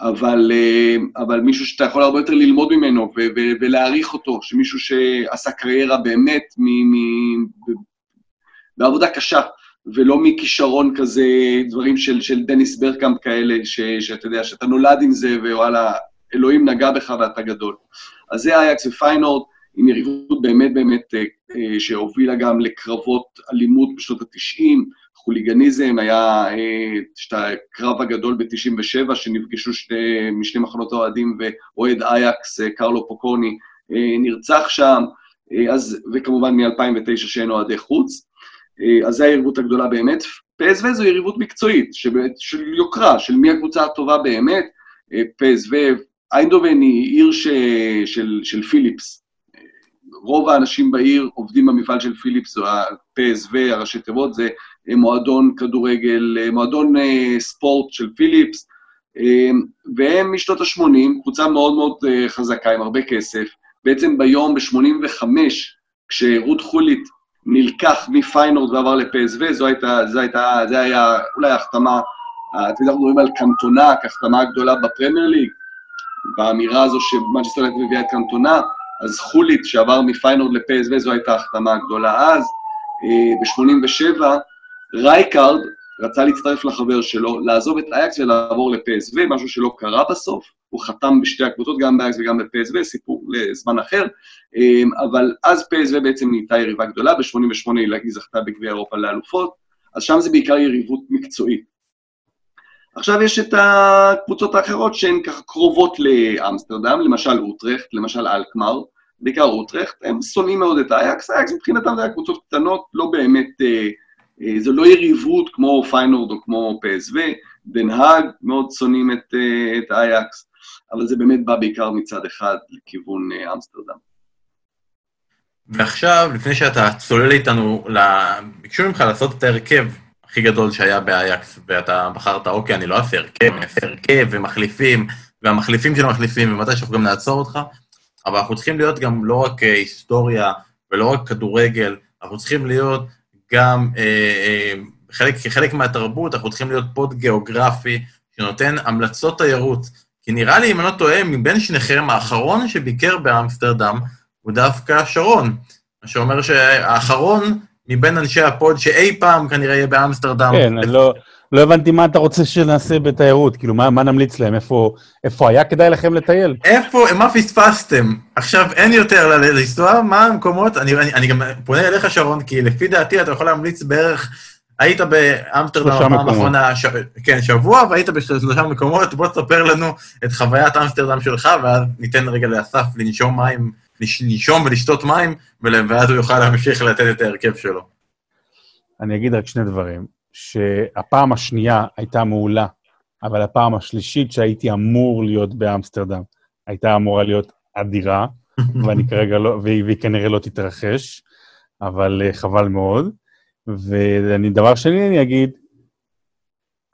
אבל, אה, אבל מישהו שאתה יכול הרבה יותר ללמוד ממנו ו- ו- ולהעריך אותו, שמישהו שעשה קריירה באמת מ- מ- בעבודה קשה, ולא מכישרון כזה, דברים של, של דניס ברקאמפ כאלה, ש, שאתה יודע, שאתה נולד עם זה, ווואלה, אלוהים נגע בך ואתה גדול. אז זה אייקס ופיינורד, עם יריבות באמת באמת אה, אה, שהובילה גם לקרבות אלימות בשנות ה-90, חוליגניזם, היה אה, את הקרב הגדול ב-97, שנפגשו שני, משני מחנות האוהדים, ואוהד אייקס, אה, קרלו פיקורני, אה, נרצח שם, אה, אז, וכמובן מ-2009 שאין אוהדי חוץ. אה, אז זו היריבות הגדולה באמת. פסו זו יריבות מקצועית, שבאמת, של יוקרה, של מי הקבוצה הטובה באמת. אה, פסו, איינדובן היא עיר ש, של, של פיליפס. רוב האנשים בעיר עובדים במפעל של פיליפס, או הפסו, הראשי תיבות, זה אה, מועדון כדורגל, אה, מועדון אה, ספורט של פיליפס, והם משנות ה-80, קבוצה מאוד מאוד חזקה, עם הרבה כסף. בעצם ביום, ב-85, כשרוד חולית נלקח מפיינורד ועבר לפסוו, זו הייתה, זו הייתה, זה היה אולי ההחתמה אתם יודעים, אנחנו מדברים על קנטונה כהחתמה הגדולה בפרמייר ליג, באמירה הזו שמנצ'סטר יונייטד מביאה את קנטונה, אז חולית שעבר מפיינורד לפסוו, זו הייתה ההחתמה הגדולה אז. ב-87, רייקארד רצה להצטרף לחבר שלו, לעזוב את אייקס ולעבור לפסו, משהו שלא קרה בסוף, הוא חתם בשתי הקבוצות, גם באייקס וגם בפסו, סיפור לזמן אחר, אבל אז פסו בעצם נהייתה יריבה גדולה, ב-88 היא זכתה בגביע אירופה לאלופות, אז שם זה בעיקר יריבות מקצועית. עכשיו יש את הקבוצות האחרות שהן ככה קרובות לאמסטרדם, למשל אוטרכט, למשל אלקמר, בעיקר אוטרכט, הם שונאים מאוד את אייקס, אייקס מבחינתם זה היה קבוצות קטנות, לא באמת, אה, אה, זו לא יריבות כמו פיינורד או כמו פסוו, דן האג מאוד שונאים את, אה, את אייקס, אבל זה באמת בא בעיקר מצד אחד לכיוון אה, אמסטרדם. ועכשיו, לפני שאתה צולל איתנו, ביקשו ממך לעשות את ההרכב הכי גדול שהיה באייקס, ואתה בחרת, אוקיי, אני לא אעשה הרכב, אני אעשה הרכב ומחליפים, והמחליפים של המחליפים, ומתי שאנחנו גם נעצור אותך, אבל אנחנו צריכים להיות גם לא רק אה, היסטוריה ולא רק כדורגל, אנחנו צריכים להיות גם, אה, אה, חלק, כחלק מהתרבות, אנחנו צריכים להיות פוד גיאוגרפי שנותן המלצות תיירות. כי נראה לי, אם אני לא טועה, מבין שניכם, האחרון שביקר באמסטרדם הוא דווקא שרון, מה שאומר שהאחרון מבין אנשי הפוד שאי פעם כנראה יהיה באמסטרדם. כן, אני לא, לא הבנתי מה אתה רוצה שנעשה בתיירות, כאילו, מה, מה נמליץ להם? איפה, איפה היה כדאי לכם לטייל? איפה, מה פספסתם? עכשיו, אין יותר לנסוע, מה המקומות? אני, אני, אני גם פונה אליך, שרון, כי לפי דעתי אתה יכול להמליץ בערך... היית באמסטרדם בפעם האחרונה, ש... כן, שבוע, והיית בשלושה מקומות, בוא תספר לנו את חוויית אמסטרדם שלך, ואז ניתן רגע לאסף לנשום מים לנשום ולשתות מים, ואז הוא יוכל להמשיך לתת את ההרכב שלו. אני אגיד רק שני דברים. שהפעם השנייה הייתה מעולה, אבל הפעם השלישית שהייתי אמור להיות באמסטרדם הייתה אמורה להיות אדירה, ואני כרגע לא, והיא, והיא כנראה לא תתרחש, אבל uh, חבל מאוד. ודבר שני, אני אגיד,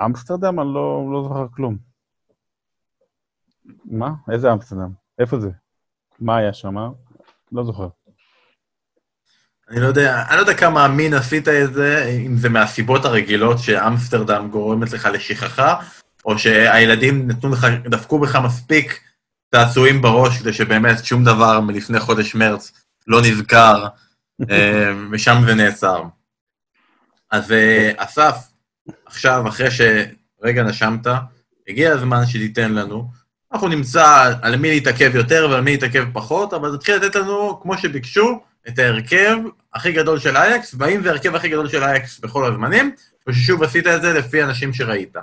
אמסטרדם, אני לא, לא זוכר כלום. מה? איזה אמסטרדם? איפה זה? מה היה שם? לא זוכר. אני לא יודע, אני לא יודע כמה אמין עשית את זה, אם זה מהסיבות הרגילות שאמסטרדם גורמת לך לשכחה, או שהילדים נתנו לך, דפקו בך מספיק צעצועים בראש כדי שבאמת שום דבר מלפני חודש מרץ לא נזכר, אה, ושם זה נעצר. אז אה, אסף, עכשיו, אחרי שרגע נשמת, הגיע הזמן שתיתן לנו אנחנו נמצא על מי להתעכב יותר ועל מי להתעכב פחות, אבל תתחיל לתת לנו, כמו שביקשו, את ההרכב הכי גדול של אייקס, והאם זה ההרכב הכי גדול של אייקס בכל הזמנים, או ששוב עשית את זה לפי אנשים שראית.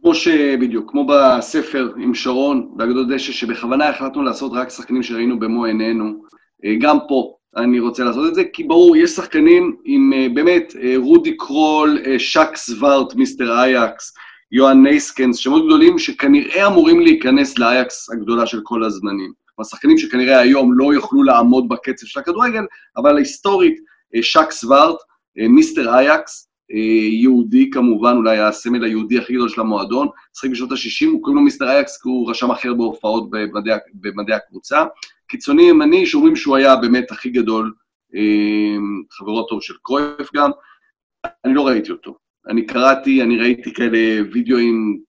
כמו שבדיוק, כמו בספר עם שרון באגדות דשא, שבכוונה החלטנו לעשות רק שחקנים שראינו במו עינינו, אה, גם פה אני רוצה לעשות את זה, כי ברור, יש שחקנים עם אה, באמת אה, רודי קרול, שאק סווארט, מיסטר אייקס, יוהאן נייסקנס, שמות גדולים שכנראה אמורים להיכנס לאייקס הגדולה של כל הזמנים. השחקנים שכנראה היום לא יוכלו לעמוד בקצב של הכדורגל, אבל היסטורית, אה, שק סווארט, אה, מיסטר אייקס, אה, יהודי כמובן, אולי הסמל היהודי הכי גדול של המועדון, שחק בשנות ה-60, הוא קוראים לו מיסטר אייקס כי הוא רשם אחר בהופעות במדעי, במדעי הקבוצה. קיצוני ימני, שאומרים שהוא היה באמת הכי גדול, חברו טוב של קרויף גם, אני לא ראיתי אותו. אני קראתי, אני ראיתי כאלה וידאוים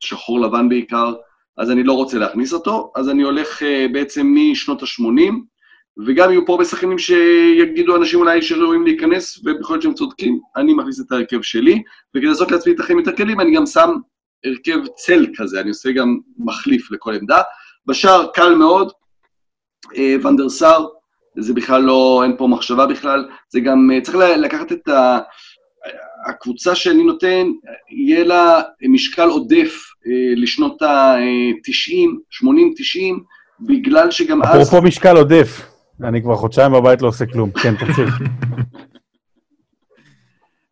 שחור לבן בעיקר, אז אני לא רוצה להכניס אותו, אז אני הולך uh, בעצם משנות ה-80, וגם יהיו פה הרבה שחקנים שיגידו אנשים אולי שראויים להיכנס, ובכל זאת שהם צודקים, אני מכניס את ההרכב שלי, וכדי לעשות לעצמי את החיים יותר קלים, אני גם שם הרכב צל כזה, אני עושה גם מחליף לכל עמדה. בשער קל מאוד, uh, ונדרסאר, זה בכלל לא, אין פה מחשבה בכלל, זה גם, uh, צריך לקחת את ה... הקבוצה שאני נותן, יהיה לה משקל עודף אה, לשנות ה-90, 80-90, בגלל שגם אז... אפרופו משקל עודף, אני כבר חודשיים בבית לא עושה כלום. כן, תמשיך.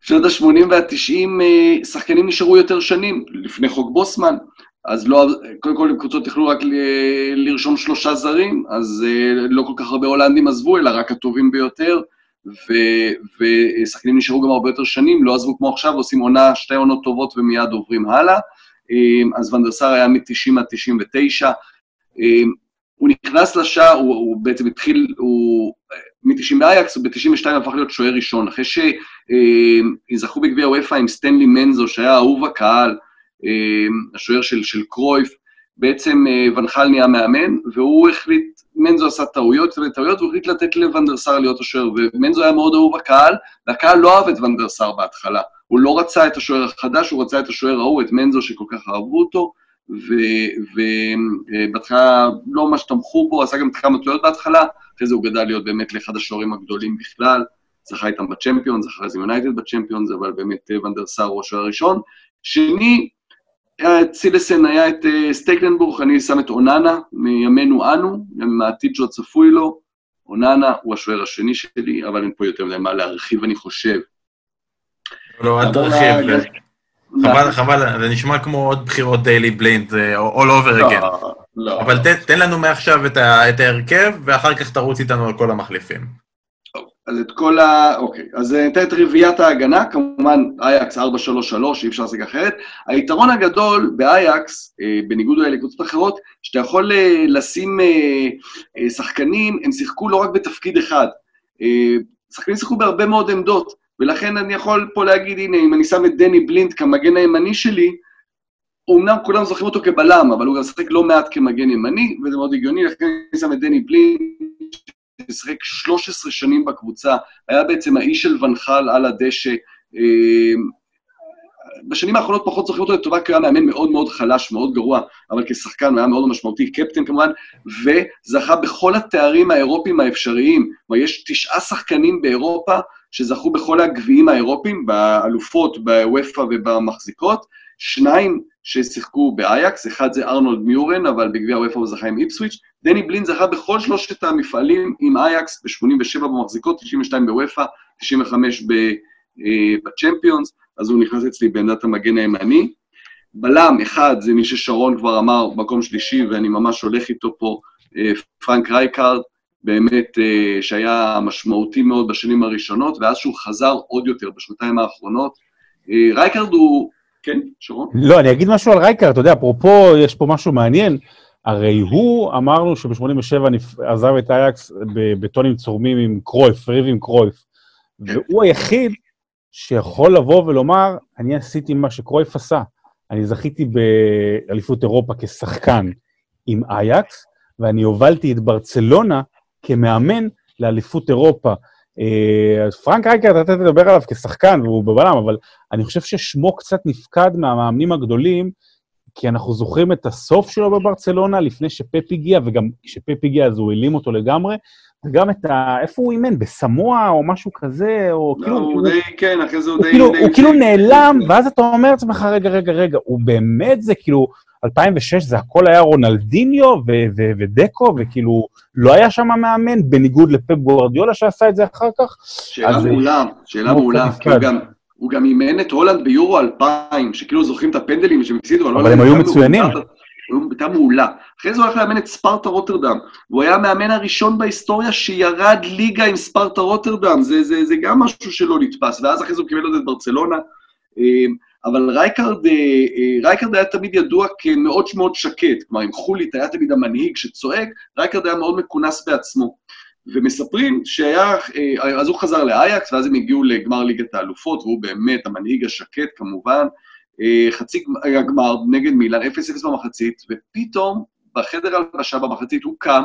בשנות ה-80 וה-90 אה, שחקנים נשארו יותר שנים, לפני חוק בוסמן, אז לא, קודם כל קבוצות יכלו רק לרשום שלושה זרים, אז אה, לא כל כך הרבה הולנדים עזבו, אלא רק הטובים ביותר. ושחקנים נשארו גם הרבה יותר שנים, לא עזבו כמו עכשיו, עושים עונה, שתי עונות טובות ומיד עוברים הלאה. אמ, אז ונדרסר היה מ-90 עד 99. אמ, הוא נכנס לשער, הוא, הוא בעצם התחיל, הוא מ-90 באייקס, ב-92 הפך להיות שוער ראשון, אחרי שזכו אמ, בגביע הוופא עם סטנלי מנזו, שהיה אהוב הקהל, השוער של, של קרויף, בעצם ונחל נהיה מאמן, והוא החליט, מנזו עשה טעויות, טעויות, והוא החליט לתת לוונדרסר להיות השוער, ומנזו היה מאוד אהוב בקהל, והקהל לא אהב את וונדרסר בהתחלה. הוא לא רצה את השוער החדש, הוא רצה את השוער ההוא, את מנזו שכל כך אהבו אותו, ובהתחלה לא ממש תמכו בו, עשה גם כמה טעויות בהתחלה, אחרי זה הוא גדל להיות באמת לאחד השוערים הגדולים בכלל, זכה איתם זכה אז עם יונייטד בצ'מפיון, אבל באמת ונדר סאר הוא השוער הראשון. שני, צילסן היה את אה, סטייקלנבורג, אני שם את אוננה מימינו אנו, גם העתיד שלו צפוי לו. אוננה הוא השוער השני שלי, אבל אין פה יותר מדי מה להרחיב, אני חושב. לא, אל תרחיב. חבל, חבל, זה נשמע כמו עוד בחירות דיילי בלינד, all over לא, again. לא. אבל תן לנו מעכשיו את ההרכב, ואחר כך תרוץ איתנו על כל המחליפים. אז את כל ה... אוקיי, אז ניתן את רביעיית ההגנה, כמובן אייקס 4-3-3, אי אפשר לעשות אחרת. היתרון הגדול באייקס, אה, בניגוד אולי לקבוצות אחרות, שאתה יכול אה, לשים אה, שחקנים, הם שיחקו לא רק בתפקיד אחד, שחקנים שיחקו בהרבה מאוד עמדות. ולכן אני יכול פה להגיד, הנה, אם אני שם את דני בלינד כמגן הימני שלי, אמנם כולם זוכרים אותו כבלם, אבל הוא גם משחק לא מעט כמגן ימני, וזה מאוד הגיוני, לכן אני שם את דני בלינד, ששיחק 13 שנים בקבוצה, היה בעצם האיש של ונחל על הדשא. אה, בשנים האחרונות פחות זוכרים אותו לטובה, כי הוא היה מאמן מאוד מאוד חלש, מאוד גרוע, אבל כשחקן הוא היה מאוד משמעותי, קפטן כמובן, וזכה בכל התארים האירופיים האפשריים. כלומר, יש תשעה שחקנים באירופה שזכו בכל הגביעים האירופיים, באלופות, בוופא ובמחזיקות, שניים ששיחקו באייקס, אחד זה ארנולד מיורן, אבל בגביע הוופא הוא זכה עם איפסוויץ', דני בלין זכה בכל שלושת המפעלים עם אייקס, ב-87 במחזיקות, 92 בוופא, 95 בצ'מפיונס, אז הוא נכנס אצלי בעמדת המגן הימני. בלם אחד זה מי ששרון כבר אמר, מקום שלישי, ואני ממש הולך איתו פה, אה, פרנק רייקארד, באמת אה, שהיה משמעותי מאוד בשנים הראשונות, ואז שהוא חזר עוד יותר בשנתיים האחרונות. אה, רייקארד הוא... כן, שרון? לא, אני אגיד משהו על רייקארד, אתה יודע, אפרופו, יש פה משהו מעניין. הרי הוא, אמרנו שב-87 עזב את אייקס בטונים צורמים עם קרויף, ריב עם קרויף. והוא היחיד שיכול לבוא ולומר, אני עשיתי מה שקרויף עשה. אני זכיתי באליפות אירופה כשחקן עם אייקס, ואני הובלתי את ברצלונה כמאמן לאליפות אירופה. אה, פרנק רייקרד, אתה תדבר עליו כשחקן, והוא בבלם, אבל אני חושב ששמו קצת נפקד מהמאמנים הגדולים, כי אנחנו זוכרים את הסוף שלו בברצלונה לפני שפפ הגיע, וגם כשפפ הגיע אז הוא העלים אותו לגמרי, וגם את ה... איפה הוא אימן? בסמואה או משהו כזה, או לא, כאילו... הוא די, כן, אחרי זה הוא די... כאילו, הוא כאילו נעלם, ואז אתה אומר לעצמך, רגע, רגע, רגע, הוא באמת זה כאילו... 2006 זה הכל היה רונלדיניו ודקו, וכאילו לא היה שם מאמן, בניגוד לפפ גוורדיולה שעשה את זה אחר כך. שאלה מעולה, שאלה מעולה, כי הוא גם... הוא גם אימן את הולנד ביורו 2000, שכאילו זוכרים את הפנדלים שהם הפסידו, אבל הם היו מצוינים. הוא הייתה מעולה. אחרי זה הוא הלך לאמן את ספרטה רוטרדם, והוא היה המאמן הראשון בהיסטוריה שירד ליגה עם ספרטה רוטרדם, זה, זה, זה גם משהו שלא נתפס, ואז אחרי זה הוא קיבל עוד את ברצלונה. אמ, אבל רייקרד, אה, אה, רייקרד היה תמיד ידוע כמאוד מאוד שקט, כלומר, אם חולית היה תמיד המנהיג שצועק, רייקרד היה מאוד מכונס בעצמו. ומספרים שהיה, אה, אז הוא חזר לאייקס, ואז הם הגיעו לגמר ליגת האלופות, והוא באמת המנהיג השקט כמובן, חצי הגמר נגד מילאן, 0-0 במחצית, ופתאום בחדר הלבשה במחצית הוא קם,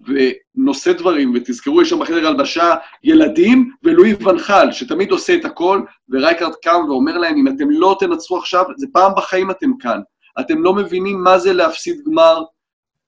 ונושא דברים, ותזכרו, יש שם בחדר הלבשה ילדים ולואי ואן חאל, שתמיד עושה את הכל, ורייקארד קם ואומר להם, אם אתם לא תנצחו עכשיו, זה פעם בחיים אתם כאן. אתם לא מבינים מה זה להפסיד גמר,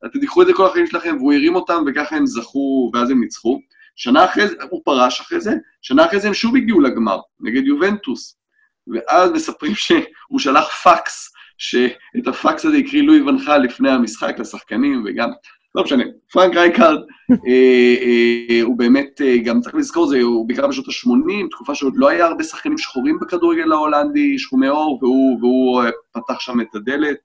אתם תיקחו את זה כל החיים שלכם, והוא הרים אותם, וככה הם זכו, ואז הם ניצחו. שנה אחרי זה, הוא פרש אחרי זה, שנה אחרי זה הם שוב הגיעו לגמר, נגד יובנטוס. ואז מספרים שהוא שלח פקס, שאת הפקס הזה הקריא לואי ואן חאל לפני המשחק לשחקנים, וגם לא משנה, פרנק רייקארד אה, אה, הוא באמת, אה, גם צריך לזכור, זה, הוא בעיקר בשנות ה-80, תקופה שעוד לא היה הרבה שחקנים שחורים בכדורגל ההולנדי, שחומי עור, והוא, והוא אה, פתח שם את הדלת,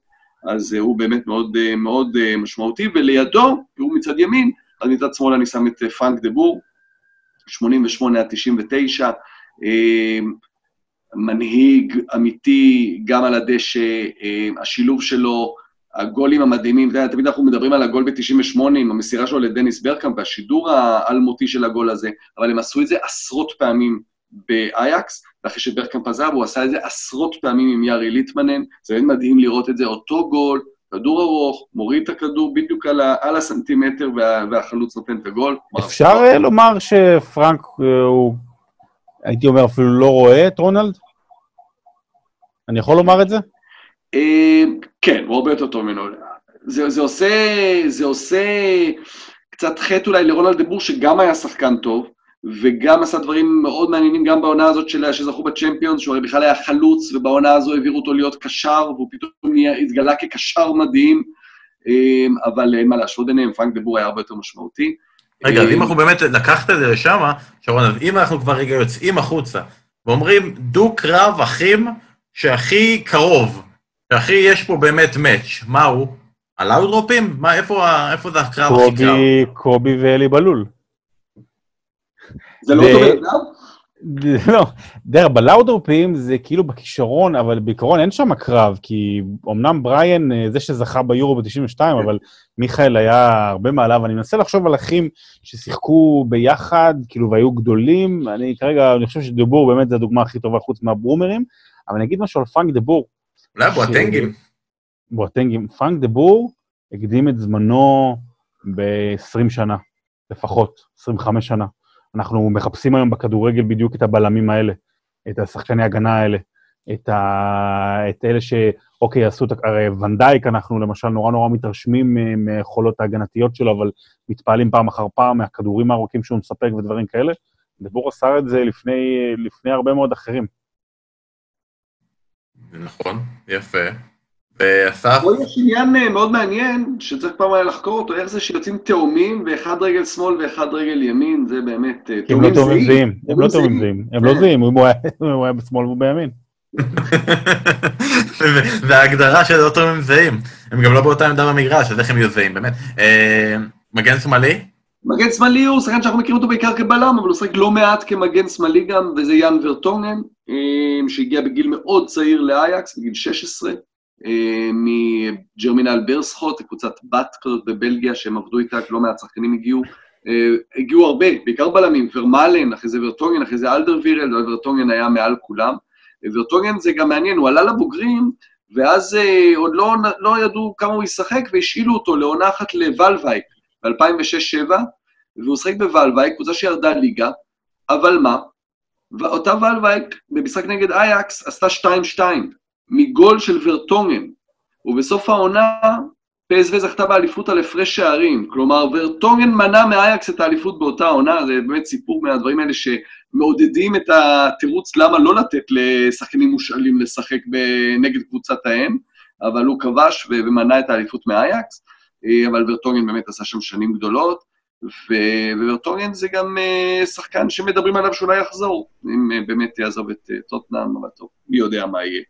אז אה, הוא באמת מאוד, אה, מאוד אה, משמעותי, ולידו, הוא מצד ימין, אז מצד שמאל אני שם את פרנק דה בור, 88 עד 99, אה, מנהיג אמיתי, גם על הדשא, השילוב שלו, הגולים המדהימים, אתה יודע, תמיד אנחנו מדברים על הגול ב-98 עם המסירה שלו לדניס ברקאמפ והשידור האלמותי של הגול הזה, אבל הם עשו את זה עשרות פעמים באייקס, ואחרי שברקאמפ עזב, הוא עשה את זה עשרות פעמים עם יארי ליטמנן, זה באמת מדהים לראות את זה, אותו גול, כדור ארוך, מוריד את הכדור בדיוק על, ה, על הסנטימטר וה, והחלוץ נותן את הגול. אפשר אה, לומר שפרנק אה, הוא, הייתי אומר, אפילו לא רואה את רונלד? אני יכול לומר את זה? אה, כן, הוא הרבה יותר טוב ממנו. זה, זה עושה, זה עושה קצת חטא אולי לרונלד דבור, שגם היה שחקן טוב, וגם עשה דברים מאוד מעניינים גם בעונה הזאת שלה, שזכו בצ'מפיונס, שהוא הרי בכלל היה חלוץ, ובעונה הזו העבירו אותו להיות קשר, והוא פתאום נהיה, התגלה כקשר מדהים, אמ, אבל אין מה להשוות ביניהם, פרנק דבור היה הרבה יותר משמעותי. רגע, אז אם אמ, אנחנו באמת לקחת את זה לשם, שרון, אז אם אנחנו כבר רגע יוצאים החוצה, ואומרים דו-קרב אחים שהכי קרוב, שהכי יש פה באמת מאץ', מה הוא? הלאודרופים? מה, איפה, איפה זה הקרב הכי קרב? קובי ואלי בלול. זה לא אותו בן? לא, דרך בלאודרופים זה כאילו בכישרון, אבל בעיקרון אין שם קרב, כי אמנם בריאן אה, זה שזכה ביורו ב-92, כן. אבל מיכאל היה הרבה מעליו. אני מנסה לחשוב על אחים ששיחקו ביחד, כאילו, והיו גדולים. אני כרגע, אני חושב שדבור באמת זה הדוגמה הכי טובה חוץ מהברומרים, אבל אני אגיד משהו על פרנק דבור. אולי בואטנגים. בואטנגים. פרנק דבור הקדים את זמנו ב-20 שנה, לפחות, 25 שנה. אנחנו מחפשים היום בכדורגל בדיוק את הבלמים האלה, את השחקני הגנה האלה, את, ה... את אלה ש... אוקיי, יעשו את... הרי ונדייק, אנחנו למשל נורא נורא מתרשמים מיכולות ההגנתיות שלו, אבל מתפעלים פעם אחר פעם מהכדורים הארוכים שהוא מספק ודברים כאלה. דבור עשה את זה לפני, לפני הרבה מאוד אחרים. נכון, יפה. ואסף? פה יש עניין אה, מאוד מעניין, שצריך פעם היה לחקור אותו, איך זה שיוצאים תאומים, ואחד רגל שמאל ואחד רגל ימין, זה באמת... אה, הם לא תאומים זהים, הם לא תאומים זהים, הם לא זהים, אם הוא היה בשמאל והוא בימין. וההגדרה של לא תאומים זהים, הם גם לא באותה עמדה במגרש, אז איך הם יהיו זהים, באמת. אה, מגן שמאלי? מגן שמאלי הוא שחקן שאנחנו מכירים אותו בעיקר כבלם, אבל הוא שחק לא מעט כמגן שמאלי גם, וזה יאן ורטונגן, שהגיע בגיל מאוד צעיר לאייקס, בגיל 16. מג'רמינל ברסחוט, קבוצת בת כזאת בבלגיה שהם עבדו איתה, לא מעט שחקנים הגיעו. אה, הגיעו הרבה, בעיקר בלמים, ורמלן, אחרי זה ורטונגן, אחרי זה אלדרווירלד, ורטונגן היה מעל כולם. ורטונגן זה גם מעניין, הוא עלה לבוגרים, ואז אה, עוד לא, לא ידעו כמה הוא ישחק, והשאילו אותו לעונה אחת לוולווייק ב-2006-2007, והוא שחק בוולווייק, קבוצה שירדה ליגה, אבל מה? אותה וולווייק במשחק נגד אייקס עשתה 2-2. מגול של ורטונגן, ובסוף העונה פסו זכתה באליפות על הפרש שערים. כלומר, ורטונגן מנע מאייקס את האליפות באותה עונה, זה באמת סיפור מהדברים האלה שמעודדים את התירוץ למה לא לתת לשחקנים מושאלים לשחק נגד קבוצת האם, אבל הוא כבש ומנע את האליפות מאייקס, אבל ורטונגן באמת עשה שם שנים גדולות. וורטונגן זה גם אה, שחקן שמדברים עליו שאולי יחזור, אם אה, באמת יעזוב את אה, טוטנאם, אבל טוב, מי יודע מה יהיה.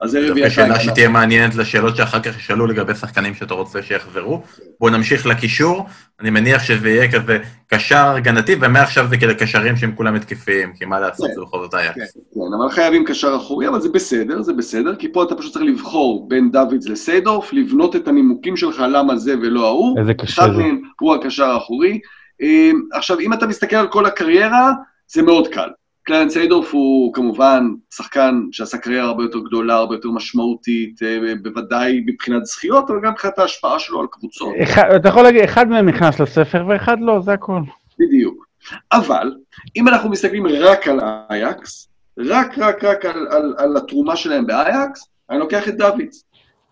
אז זה רביעייה שאלה שתהיה מעניינת לשאלות שאחר כך ישאלו לגבי שחקנים שאתה רוצה שיחזרו. בואו נמשיך לקישור, אני מניח שזה יהיה כזה קשר הגנתי, ומעכשיו זה כאלה קשרים שהם כולם התקפיים, כי מה לעשות, זה בכל זאת היה. כן, כן, אבל חייבים קשר אחורי, אבל זה בסדר, זה בסדר, כי פה אתה פשוט צריך לבחור בין דוידס לסיידורף, לבנות את הנימוקים שלך למה זה ולא ההוא. איזה קשה זה. אחד מהם הוא הקשר האחורי. אה, עכשיו, אם אתה מסתכל על כל הקריירה, זה מאוד קל. קלרנס איידורף הוא כמובן שחקן שעשה קריירה הרבה יותר גדולה, הרבה יותר משמעותית, אה, בוודאי מבחינת זכיות, אבל גם מבחינת ההשפעה שלו על קבוצות. אתה יכול להגיד, אחד מהם נכנס לספר ואחד לא, זה הכל. בדיוק. אבל, אם אנחנו מסתכלים רק על אייקס, רק רק רק על, על, על התרומה שלהם באייקס, אני לוקח את דוידס.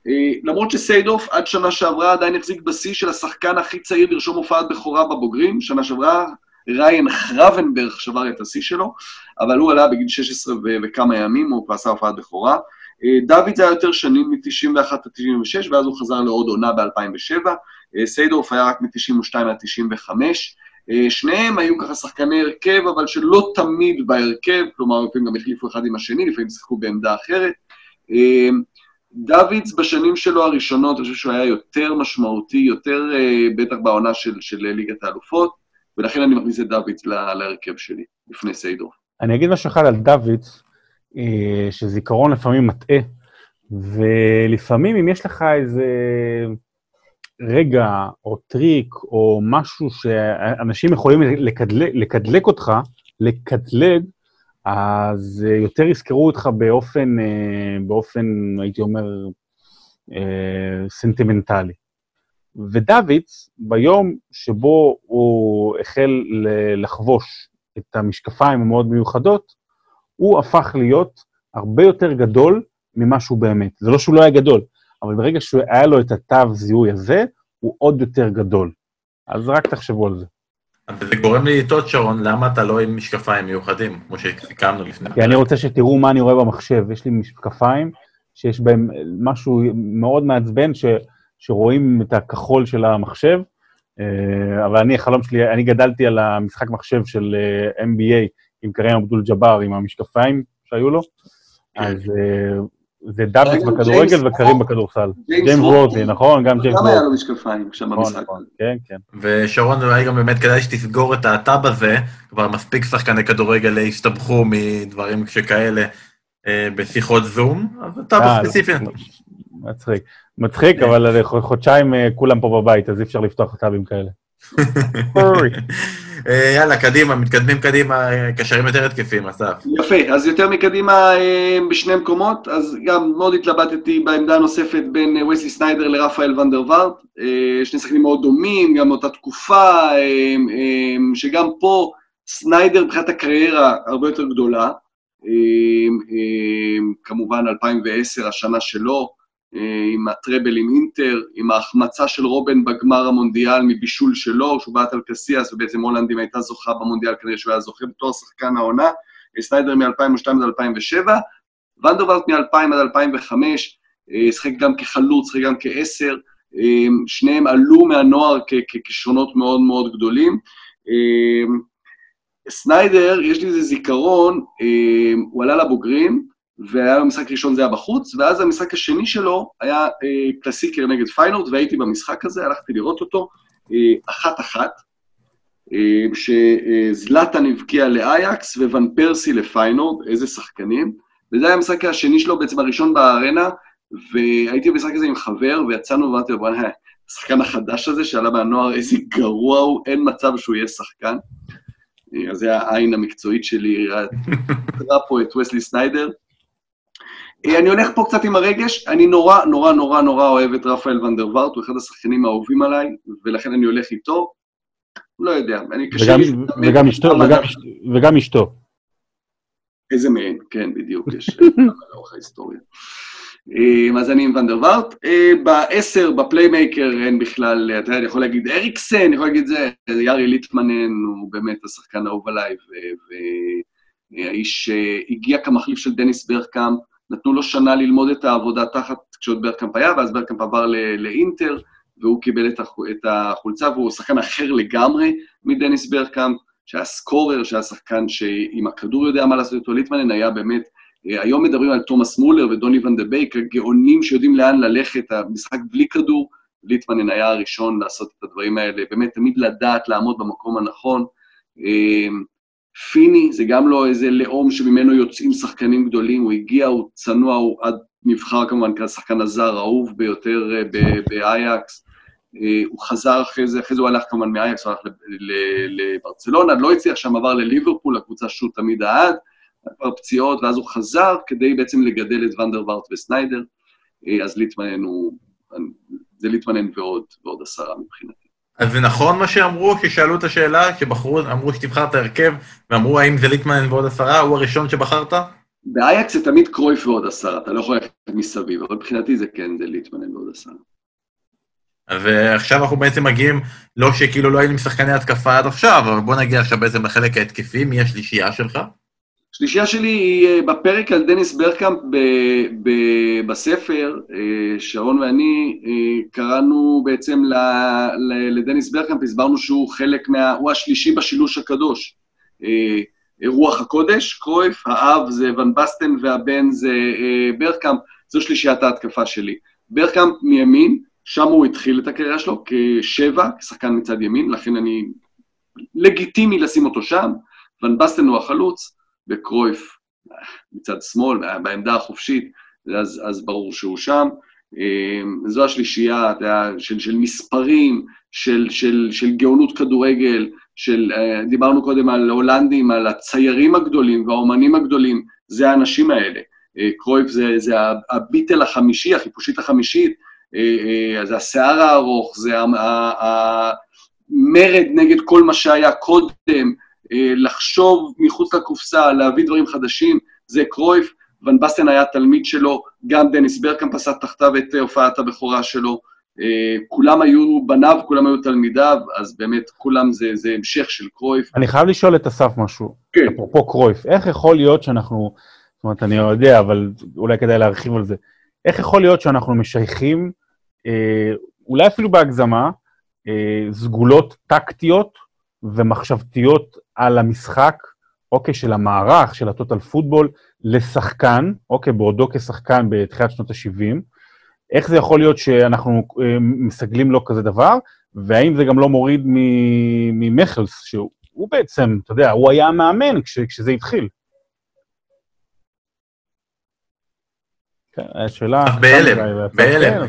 אה, למרות שסיידוף עד שנה שעברה עדיין החזיק בשיא של השחקן הכי צעיר לרשום הופעת בכורה בבוגרים, שנה שעברה ריין חרבנברג שבר את השיא שלו, אבל הוא עלה בגיל 16 ו- וכמה ימים, הוא עשה הופעת בכורה. אה, דוד זה היה יותר שנים מ-91 עד 96, ואז הוא חזר לעוד עונה ב-2007. אה, סיידורף היה רק מ-92 עד 95. אה, שניהם היו ככה שחקני הרכב, אבל שלא תמיד בהרכב, כלומר, לפעמים גם החליפו אחד עם השני, לפעמים שיחקו בעמדה אחרת. דוידס בשנים שלו הראשונות, אני חושב שהוא היה יותר משמעותי, יותר בטח בעונה של, של ליגת האלופות. ולכן אני מכניס את דוידס להרכב שלי, לפני סיידורף. אני אגיד משהו אחד על דוידס, אה, שזיכרון לפעמים מטעה, ולפעמים אם יש לך איזה רגע או טריק או משהו שאנשים יכולים לקטלג, לקטלג אותך, לקטלג, אז אה, יותר יזכרו אותך באופן, אה, באופן, הייתי אומר, סנטימנטלי. ודוידס, ביום שבו הוא החל לחבוש את המשקפיים המאוד מיוחדות, הוא הפך להיות הרבה יותר גדול ממה שהוא באמת. זה לא שהוא לא היה גדול, אבל ברגע שהיה לו את התו זיהוי הזה, הוא עוד יותר גדול. אז רק תחשבו על זה. זה גורם לי לטעות, שרון, למה אתה לא עם משקפיים מיוחדים, כמו שסיכמנו לפני. כי אני רוצה שתראו מה אני רואה במחשב. יש לי משקפיים שיש בהם משהו מאוד מעצבן, ש, שרואים את הכחול של המחשב, אה, אבל אני, החלום שלי, אני גדלתי על המשחק מחשב של אה, NBA עם קרים אבדול ג'אבר, עם המשקפיים שהיו לו, כן. אז אה, זה דוידס בכדורגל וקרים בכדורסל. ג'יימס וורת'י, נכון? גם ג'יימס וורת'י. גם היה לו משקפיים שם נכון, במשחק. נכון, כן, כן. ושרון, אולי גם באמת כדאי שתסגור את הטאב הזה, כבר מספיק שחקני כדורגל הסתבכו מדברים שכאלה אה, בשיחות זום, אז טאב אה, ספציפי. מצחיק. מצחיק, אבל חודשיים כולם פה בבית, אז אי אפשר לפתוח טאבים כאלה. אה, יאללה, קדימה, מתקדמים קדימה, קשרים יותר התקפים, אסף. יפה, אז יותר מקדימה אה, בשני מקומות, אז גם מאוד התלבטתי בעמדה הנוספת בין אה, וסלי סניידר לרפאל ונדר וארט, שני שחקנים מאוד דומים, גם מאותה תקופה, שגם פה סניידר מבחינת הקריירה הרבה יותר גדולה, כמובן 2010, השנה שלו, אה, עם הטראבל עם אינטר, עם ההחמצה של רובן בגמר המונדיאל מבישול שלו, שהוא בעט על קסיאס, ובעצם הולנד אם הייתה זוכה במונדיאל, כנראה שהוא היה זוכה בתור שחקן העונה, אה, סניידר מ-2002 עד 2007, ונדרוולט מ-2000 עד 2005, אה, שחק גם כחלוץ, שחק גם כעשר, שניהם עלו מהנוער ככישרונות מאוד מאוד גדולים. סניידר, יש לי איזה זיכרון, הוא עלה לבוגרים, והיה במשחק ראשון זה היה בחוץ, ואז המשחק השני שלו היה אה, קלאסיקר נגד פיינורד, והייתי במשחק הזה, הלכתי לראות אותו, אחת-אחת, אה, אה, שזלאטן הבקיע לאייקס וואן פרסי לפיינורד, איזה שחקנים, וזה היה המשחק השני שלו, בעצם הראשון בארנה, והייתי במשחק הזה עם חבר, ויצאנו ואמרתי לו, בוא'נה, השחקן החדש הזה שעלה מהנוער, איזה גרוע הוא, אין מצב שהוא יהיה שחקן. אה, אז זה העין המקצועית שלי, ראה פה את וסלי סניידר. אה, אני הולך פה קצת עם הרגש, אני נורא נורא נורא נורא אוהב את רפאל ונדר וארט, הוא אחד השחקנים האהובים עליי, ולכן אני הולך איתו. לא יודע, אני קשה... וגם, לי... וגם, אשתו, וגם, וגם אשתו. איזה מהן, כן, בדיוק, יש לאורך ההיסטוריה. אה, אז אני עם ואן דר וארט. אה, בעשר, ב playmaker, אין בכלל, אתה יודע, אני יכול להגיד אריקסן, אני יכול להגיד זה, יארי ליטמנן הוא באמת השחקן האהוב עליי, והאיש הגיע כמחליף של דניס ברקאמפ, נתנו לו שנה ללמוד את העבודה תחת, כשעוד ברקאמפ היה, ואז ברקאמפ עבר לאינטר, והוא קיבל את החולצה, והוא שחקן אחר לגמרי מדניס ברקאמפ, שהיה scorer, שהיה שחקן שעם הכדור יודע מה לעשות איתו, ליטמנן היה באמת, אה, היום מדברים על תומאס מולר ודוני ון דה בייק, הגאונים שיודעים לאן ללכת, המשחק בלי כדור, ליטמנן היה הראשון לעשות את הדברים האלה, באמת תמיד לדעת לעמוד במקום הנכון. פיני זה גם לא איזה לאום שממנו יוצאים שחקנים גדולים, הוא הגיע, הוא צנוע, הוא עד נבחר כמובן כשחקן הזר האהוב ביותר אה, באייקס. אה, הוא חזר אחרי זה, אחרי זה הוא הלך כמובן מאייקס, הוא הלך לברצלונה, לא הצליח שם, עבר לליברפול, הקבוצה שהוא תמיד אהד, כבר פציעות, ואז הוא חזר כדי בעצם לגדל את ונדר וארט וסניידר, אה, אז ליטמנן הוא, זה ליטמנן ועוד, ועוד עשרה מבחינתי. אז זה נכון מה שאמרו כששאלו את השאלה, שבחרו, אמרו שתבחר את ההרכב, ואמרו האם זה ליטמן ועוד עשרה, הוא הראשון שבחרת? באייקס זה תמיד קרויף ועוד עשרה, אתה לא יכול ללכת מסביב, אבל מבחינתי זה כן, זה ליטמנן ועוד עשרה. ועכשיו אנחנו בעצם מגיעים, לא שכאילו לא היינו עם שחקני התקפה עד עכשיו, אבל בוא נגיע עכשיו בעצם לחלק ההתקפי, מי השלישייה שלך? השלישייה שלי היא אה, בפרק על דניס ברקאמפ ב- ב- בספר, אה, שרון ואני אה, קראנו בעצם ל- ל- לדניס ברקאמפ, הסברנו שהוא חלק מה... הוא השלישי בשילוש הקדוש. רוח הקודש, קרויף, האב זה ון בסטן והבן זה ברקאמפ, זו שלישיית ההתקפה שלי. ברקאמפ מימין, שם הוא התחיל את הקריירה שלו כשבע, כשחקן מצד ימין, לכן אני לגיטימי לשים אותו שם. ון בסטן הוא החלוץ, וקרויף מצד שמאל, בעמדה החופשית, אז, אז ברור שהוא שם. זו השלישייה, של, של מספרים, של, של, של גאונות כדורגל, של, דיברנו קודם על הולנדים, על הציירים הגדולים והאומנים הגדולים, זה האנשים האלה. קרויף זה, זה הביטל החמישי, החיפושית החמישית, זה השיער הארוך, זה המרד נגד כל מה שהיה קודם, לחשוב מחוץ לקופסה, להביא דברים חדשים, זה קרויף. ון בסטן היה תלמיד שלו, גם דניס ברקאמפ עשה תחתיו את הופעת הבכורה שלו. כולם היו בניו, כולם היו תלמידיו, אז באמת כולם זה, זה המשך של קרויף. אני חייב לשאול את אסף משהו. כן. אפרופו קרויף, איך יכול להיות שאנחנו, זאת אומרת, אני לא יודע, אבל אולי כדאי להרחיב על זה. איך יכול להיות שאנחנו משייכים, אה, אולי אפילו בהגזמה, אה, סגולות טקטיות ומחשבתיות על המשחק, אוקיי, של המערך, של הטוטל פוטבול, לשחקן, אוקיי, בעודו כשחקן בתחילת שנות ה-70, איך זה יכול להיות שאנחנו אה, מסגלים לו כזה דבר, והאם זה גם לא מוריד ממכלס, שהוא בעצם, אתה יודע, הוא היה המאמן כש, כשזה התחיל. כן, השאלה... בהלם, בהלם,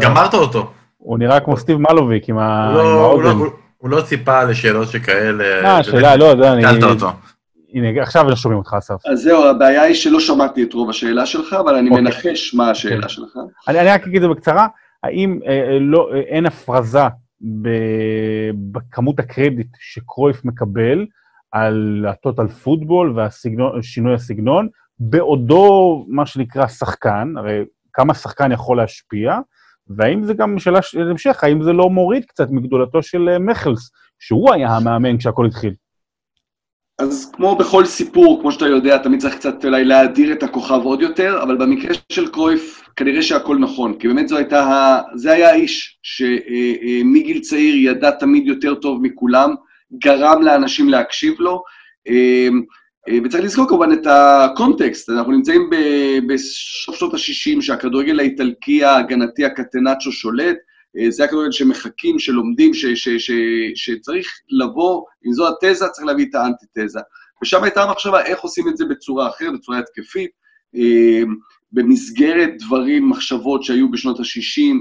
גמרת אותו. הוא נראה כמו סטיב מלוביק עם האוזן. הוא לא ציפה לשאלות שכאלה... מה, השאלה, לא, זה אני... קלת אותו. הנה, עכשיו לא שומעים אותך, אסף. אז זהו, הבעיה היא שלא שמעתי את רוב השאלה שלך, אבל אני מנחש מה השאלה שלך. אני רק אגיד את זה בקצרה, האם אין הפרזה בכמות הקרדיט שקרויף מקבל על הטוטל פוטבול ושינוי הסגנון, בעודו, מה שנקרא, שחקן, הרי כמה שחקן יכול להשפיע, והאם זה גם שאלה של המשך, האם זה לא מוריד קצת מגדולתו של מכלס, שהוא היה המאמן כשהכול התחיל? אז כמו בכל סיפור, כמו שאתה יודע, תמיד צריך קצת אולי להאדיר את הכוכב עוד יותר, אבל במקרה של קרויף, כנראה שהכל נכון, כי באמת זו הייתה, זה היה האיש שמגיל צעיר ידע תמיד יותר טוב מכולם, גרם לאנשים להקשיב לו, וצריך לזכור כמובן את הקונטקסט, אנחנו נמצאים בסוף שנות ה-60, שהכדורגל האיטלקי ההגנתי הקטנצ'ו שולט, זה הכדורגל שמחכים, שלומדים, ש, ש, ש, שצריך לבוא, אם זו התזה, צריך להביא את האנטי-תזה. ושם הייתה המחשבה איך עושים את זה בצורה אחרת, בצורה התקפית, במסגרת דברים, מחשבות שהיו בשנות ה-60,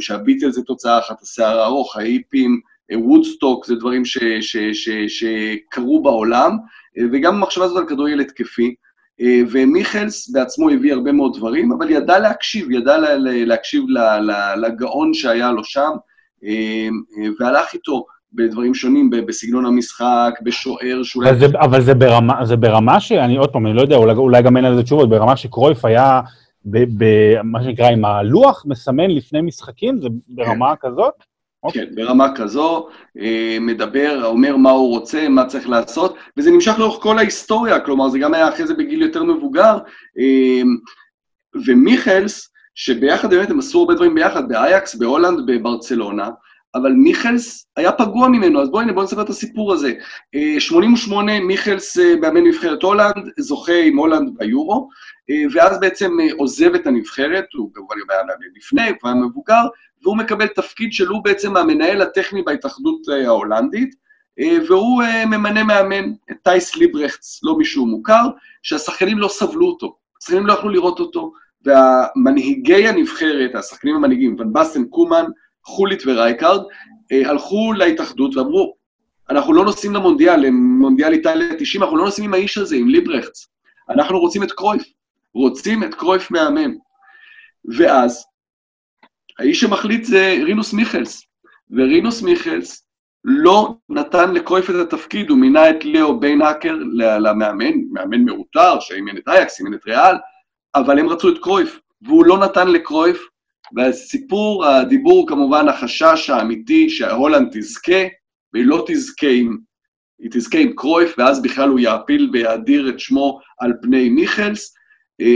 שהביטל זה תוצאה אחת, השיער הארוך, האיפים, וודסטוק, זה דברים שקרו בעולם, וגם המחשבה הזאת על כדורגל התקפי. ומיכלס בעצמו הביא הרבה מאוד דברים, אבל ידע להקשיב, ידע להקשיב לגאון שהיה לו שם, והלך איתו בדברים שונים, בסגנון המשחק, בשוער שאולי... אבל, זה, אבל זה, ברמה, זה ברמה שאני, עוד פעם, אני לא יודע, אולי, אולי גם אין על זה תשובות, ברמה שקרויף היה, במה שנקרא, עם הלוח מסמן לפני משחקים, זה ברמה. כזאת? אוקיי. כן, ברמה כזו, אה, מדבר, אומר מה הוא רוצה, מה צריך לעשות, וזה נמשך לאורך כל ההיסטוריה, כלומר, זה גם היה אחרי זה בגיל יותר מבוגר, אה, ומיכלס, שביחד באמת הם עשו הרבה דברים ביחד, באייקס, בהולנד, בברצלונה, אבל מיכלס היה פגוע ממנו, אז בואו הנה, בואו נספר את הסיפור הזה. 88, מיכלס מאמן נבחרת הולנד, זוכה עם הולנד ביורו, ואז בעצם עוזב את הנבחרת, הוא כמובן היה מאמן לפני, הוא כבר היה מבוגר, והוא מקבל תפקיד שלו בעצם המנהל הטכני בהתאחדות ההולנדית, והוא ממנה מאמן, טייס ליברכטס, לא מישהו מוכר, שהשחקנים לא סבלו אותו, השחקנים לא יכלו לראות אותו, והמנהיגי הנבחרת, השחקנים המנהיגים, ון בסטן, קומן, חולית ורייקארד, הלכו להתאחדות ואמרו, אנחנו לא נוסעים למונדיאל, למונדיאל איטליה 90, אנחנו לא נוסעים עם האיש הזה, עם ליברכטס, אנחנו רוצים את קרויף, רוצים את קרויף מאמן. ואז, האיש שמחליט זה רינוס מיכלס, ורינוס מיכלס לא נתן לקרויף את התפקיד, הוא מינה את ליאו ביינהקר למאמן, מאמן מעוטר, שאימן את אייקס, אימן את ריאל, אבל הם רצו את קרויף, והוא לא נתן לקרויף, והסיפור, הדיבור כמובן, החשש האמיתי שההולנד תזכה, והיא לא תזכה עם, היא תזכה עם קרויף, ואז בכלל הוא יעפיל ויאדיר את שמו על פני מיכלס.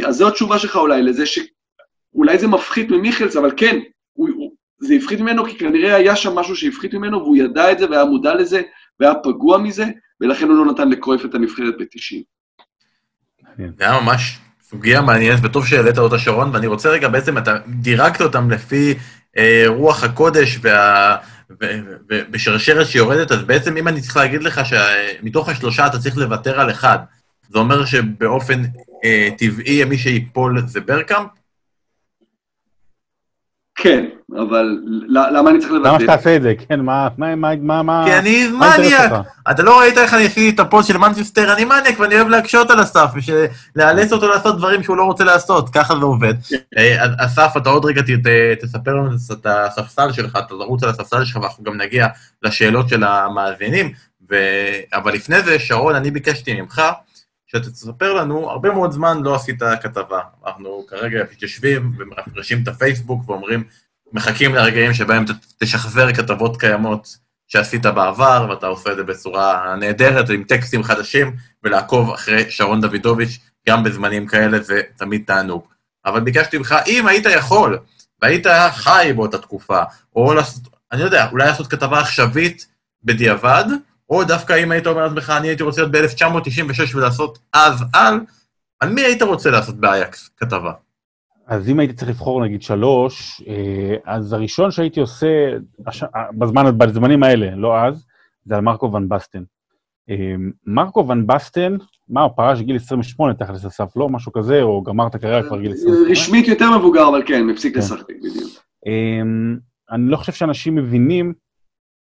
אז זו התשובה שלך אולי לזה שאולי זה מפחית ממיכלס, אבל כן, הוא, הוא, זה הפחית ממנו כי כנראה היה שם משהו שהפחית ממנו, והוא ידע את זה והיה מודע לזה, והיה פגוע מזה, ולכן הוא לא נתן לקרויף את הנבחרת ב-90. זה היה ממש סוגיה מעניינת, וטוב שהעלית אותה, שרון, ואני רוצה רגע, בעצם אתה דירקת אותם לפי אה, רוח הקודש וה... בשרשרת שיורדת, אז בעצם אם אני צריך להגיד לך שמתוך השלושה אתה צריך לוותר על אחד, זה אומר שבאופן אה, טבעי מי שיפול זה ברקאמפ? כן, אבל למה אני צריך לבטל? למה שתעשה את זה? כן, מה, מה, מה, מה, מה... כי אני מניאק. אתה לא ראית איך אני עשיתי את הפוסט של מנצ'סטר, אני מניאק ואני אוהב להקשות על אסף, ולאלץ אותו לעשות דברים שהוא לא רוצה לעשות, ככה זה עובד. אה, אז אסף, אתה עוד רגע תספר לנו את הספסל שלך, אתה תרוץ על הספסל שלך, ואנחנו גם נגיע לשאלות של המאזינים. אבל לפני זה, שרון, אני ביקשתי ממך, שאתה תספר לנו, הרבה מאוד זמן לא עשית כתבה. אנחנו כרגע מתיישבים ומפרשים את הפייסבוק ואומרים, מחכים לרגעים שבהם תשחזר כתבות קיימות שעשית בעבר, ואתה עושה את זה בצורה נהדרת, עם טקסטים חדשים, ולעקוב אחרי שרון דוידוביץ', גם בזמנים כאלה זה תמיד תענוג. אבל ביקשתי ממך, אם היית יכול, והיית חי באותה תקופה, או לעשות, אני יודע, אולי לעשות כתבה עכשווית בדיעבד, או דווקא אם היית אומר לעצמך, אני הייתי רוצה להיות ב-1996 ולעשות אז על, על מי היית רוצה לעשות באייקס כתבה? אז אם הייתי צריך לבחור נגיד שלוש, אה, אז הראשון שהייתי עושה, הש- בזמן, בזמנים האלה, לא אז, זה על מרקו ון בסטן. אה, מרקו ון בסטן, מה, הוא פרש גיל 28 תכלס אסף, לא? משהו כזה, או גמר את הקריירה כבר גיל 28? רשמית יותר מבוגר, אבל כן, הפסיק כן. לשחק, בדיוק. אני לא חושב שאנשים מבינים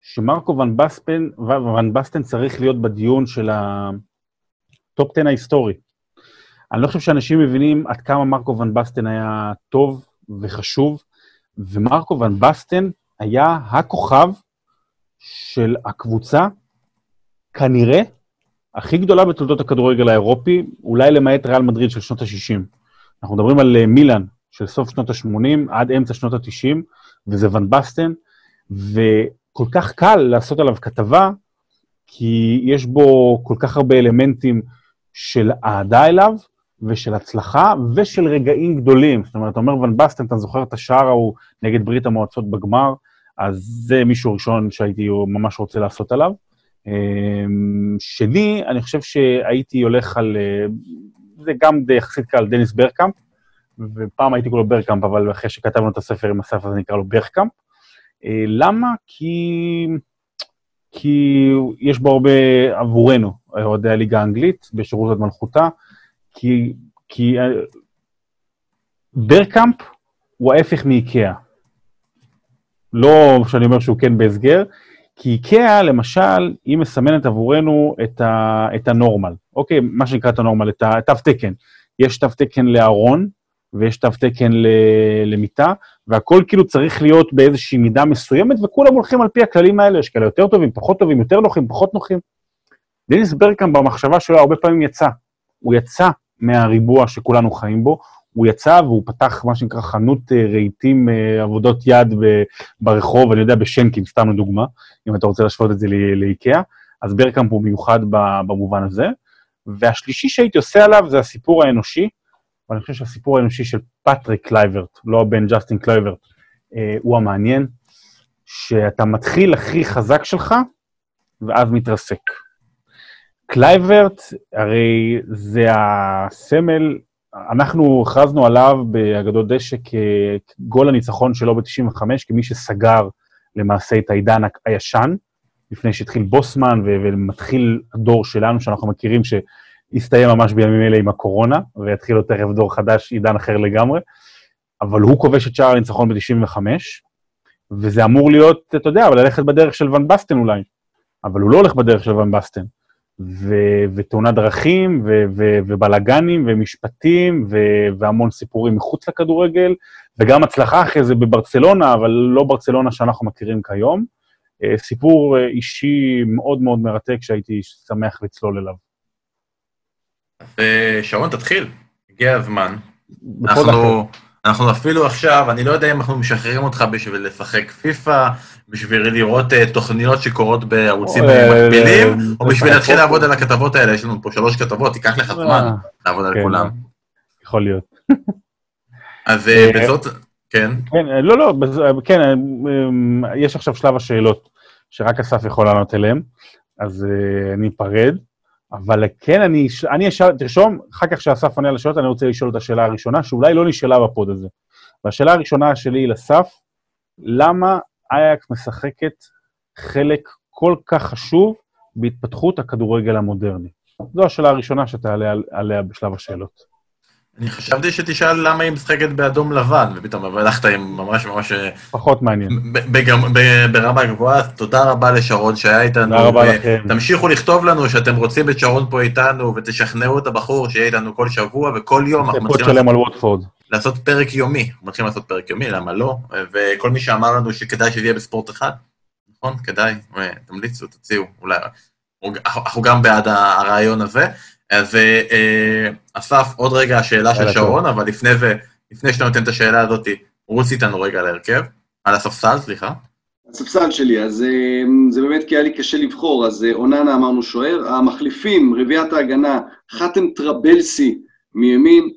שמרקו ון בסטן, ון בסטן צריך להיות בדיון של ה top 10 ההיסטורי. אני לא חושב שאנשים מבינים עד כמה מרקו ון בסטן היה טוב וחשוב, ומרקו ון בסטן היה הכוכב של הקבוצה, כנראה, הכי גדולה בתולדות הכדורגל האירופי, אולי למעט ריאל מדריד של שנות ה-60. אנחנו מדברים על אה, מילאן של סוף שנות ה-80 עד אמצע שנות ה-90, וזה ון בסטן, וכל כך קל לעשות עליו כתבה, כי יש בו כל כך הרבה אלמנטים של אהדה אליו, ושל הצלחה, ושל רגעים גדולים. זאת אומרת, אתה אומר ון בסטן, אתה זוכר את השער ההוא נגד ברית המועצות בגמר, אז זה מישהו ראשון שהייתי ממש רוצה לעשות עליו. אמ, שני, אני חושב שהייתי הולך על, אה, זה גם די יחסית קל, דניס ברקאמפ, ופעם הייתי קורא לו ברקאמפ, אבל אחרי שכתבנו את הספר עם הספר הזה נקרא לו ברקאמפ. אה, למה? כי... כי יש בו הרבה עבורנו, אוהדי הליגה האנגלית, בשירות עד מלכותה, כי, כי אה, ברקאמפ הוא ההפך מאיקאה. לא שאני אומר שהוא כן בהסגר, כי איקאה, למשל, היא מסמנת עבורנו את, ה, את הנורמל, אוקיי? מה שנקרא את הנורמל, את התו תקן. יש תו תקן לארון, ויש תו תקן למיטה, והכל כאילו צריך להיות באיזושהי מידה מסוימת, וכולם הולכים על פי הכללים האלה, יש כאלה יותר טובים, פחות טובים, יותר נוחים, פחות נוחים. דניס ברקאם במחשבה שלו הרבה פעמים יצא. הוא יצא מהריבוע שכולנו חיים בו, הוא יצא והוא פתח מה שנקרא חנות אה, רהיטים, אה, עבודות יד ברחוב, אני יודע, בשנקין, סתם לדוגמה, אם אתה רוצה להשוות את זה לאיקאה, אז ברקאמפ הוא מיוחד במובן הזה. והשלישי שהייתי עושה עליו זה הסיפור האנושי, ואני חושב שהסיפור האנושי של פטריק קלייברט, לא הבן ג'סטין קלייברט, אה, הוא המעניין, שאתה מתחיל הכי חזק שלך, ואז מתרסק. קלייברט, הרי זה הסמל, אנחנו הכרזנו עליו באגדות דשא כגול הניצחון שלו ב-95, כמי שסגר למעשה את העידן הישן, לפני שהתחיל בוסמן ומתחיל הדור שלנו, שאנחנו מכירים, שהסתיים ממש בימים אלה עם הקורונה, ויתחיל עוד תכף דור חדש, עידן אחר לגמרי, אבל הוא כובש את שער הניצחון ב-95, וזה אמור להיות, אתה יודע, ללכת בדרך של ון בסטן אולי, אבל הוא לא הולך בדרך של ון בסטן. ו- ותאונת דרכים, ו- ו- ובלאגנים, ומשפטים, ו- והמון סיפורים מחוץ לכדורגל, וגם הצלחה אחרי זה בברצלונה, אבל לא ברצלונה שאנחנו מכירים כיום. אה, סיפור אה, אישי מאוד מאוד מרתק שהייתי שמח לצלול אליו. ושרון, תתחיל, הגיע הזמן. אנחנו, אנחנו אפילו עכשיו, אני לא יודע אם אנחנו משחררים אותך בשביל לשחק פיפא, בשביל לראות uh, תוכניות שקורות בערוצים אה, מקבילים, אה, או בשביל אה, להתחיל אה, לעבוד על הכתבות האלה, יש לנו פה שלוש כתבות, ייקח לך זמן אה, לעבוד על כן, כולם. יכול להיות. אז אה, אה, בזאת, כן, כן, אה, לא, לא, בז- אה, כן, אה, אה, יש עכשיו שלב השאלות, שרק אסף יכול לענות אליהן, אז אה, אני אפרד, אבל כן, אני אני אשאל, תרשום, אחר כך שאסף עונה על השאלות, אני רוצה לשאול את השאלה הראשונה, שאולי לא נשאלה בפוד הזה. והשאלה הראשונה שלי היא לסף, למה אייקס משחקת חלק כל כך חשוב בהתפתחות הכדורגל המודרני? זו השאלה הראשונה שתעלה על- עליה בשלב השאלות. אני חשבתי שתשאל למה היא משחקת באדום לבן, ופתאום הלכת עם ממש ממש... פחות מעניין. ברמה גבוהה, תודה רבה לשרון שהיה איתנו. תודה רבה לכם. תמשיכו לכתוב לנו שאתם רוצים את שרון פה איתנו, ותשכנעו את הבחור שיהיה איתנו כל שבוע, וכל יום אנחנו מתחילים על ווטפורד. לעשות פרק יומי. אנחנו מתחילים לעשות פרק יומי, למה לא? וכל מי שאמר לנו שכדאי שזה יהיה בספורט אחד, נכון? כדאי, אה, תמליצו, תציעו, אולי. אנחנו גם בעד הרעיון הזה. אז אה, אסף, עוד רגע השאלה של שרון, אבל לפני זה, לפני שאתה נותן את השאלה הזאת, רוץ איתנו רגע על ההרכב, על הספסל, סליחה. הספסל שלי, אז אה, זה באמת כי היה לי קשה לבחור, אז אה, אוננה אמרנו שוער, המחליפים, רביעיית ההגנה, חתם טרבלסי מימין,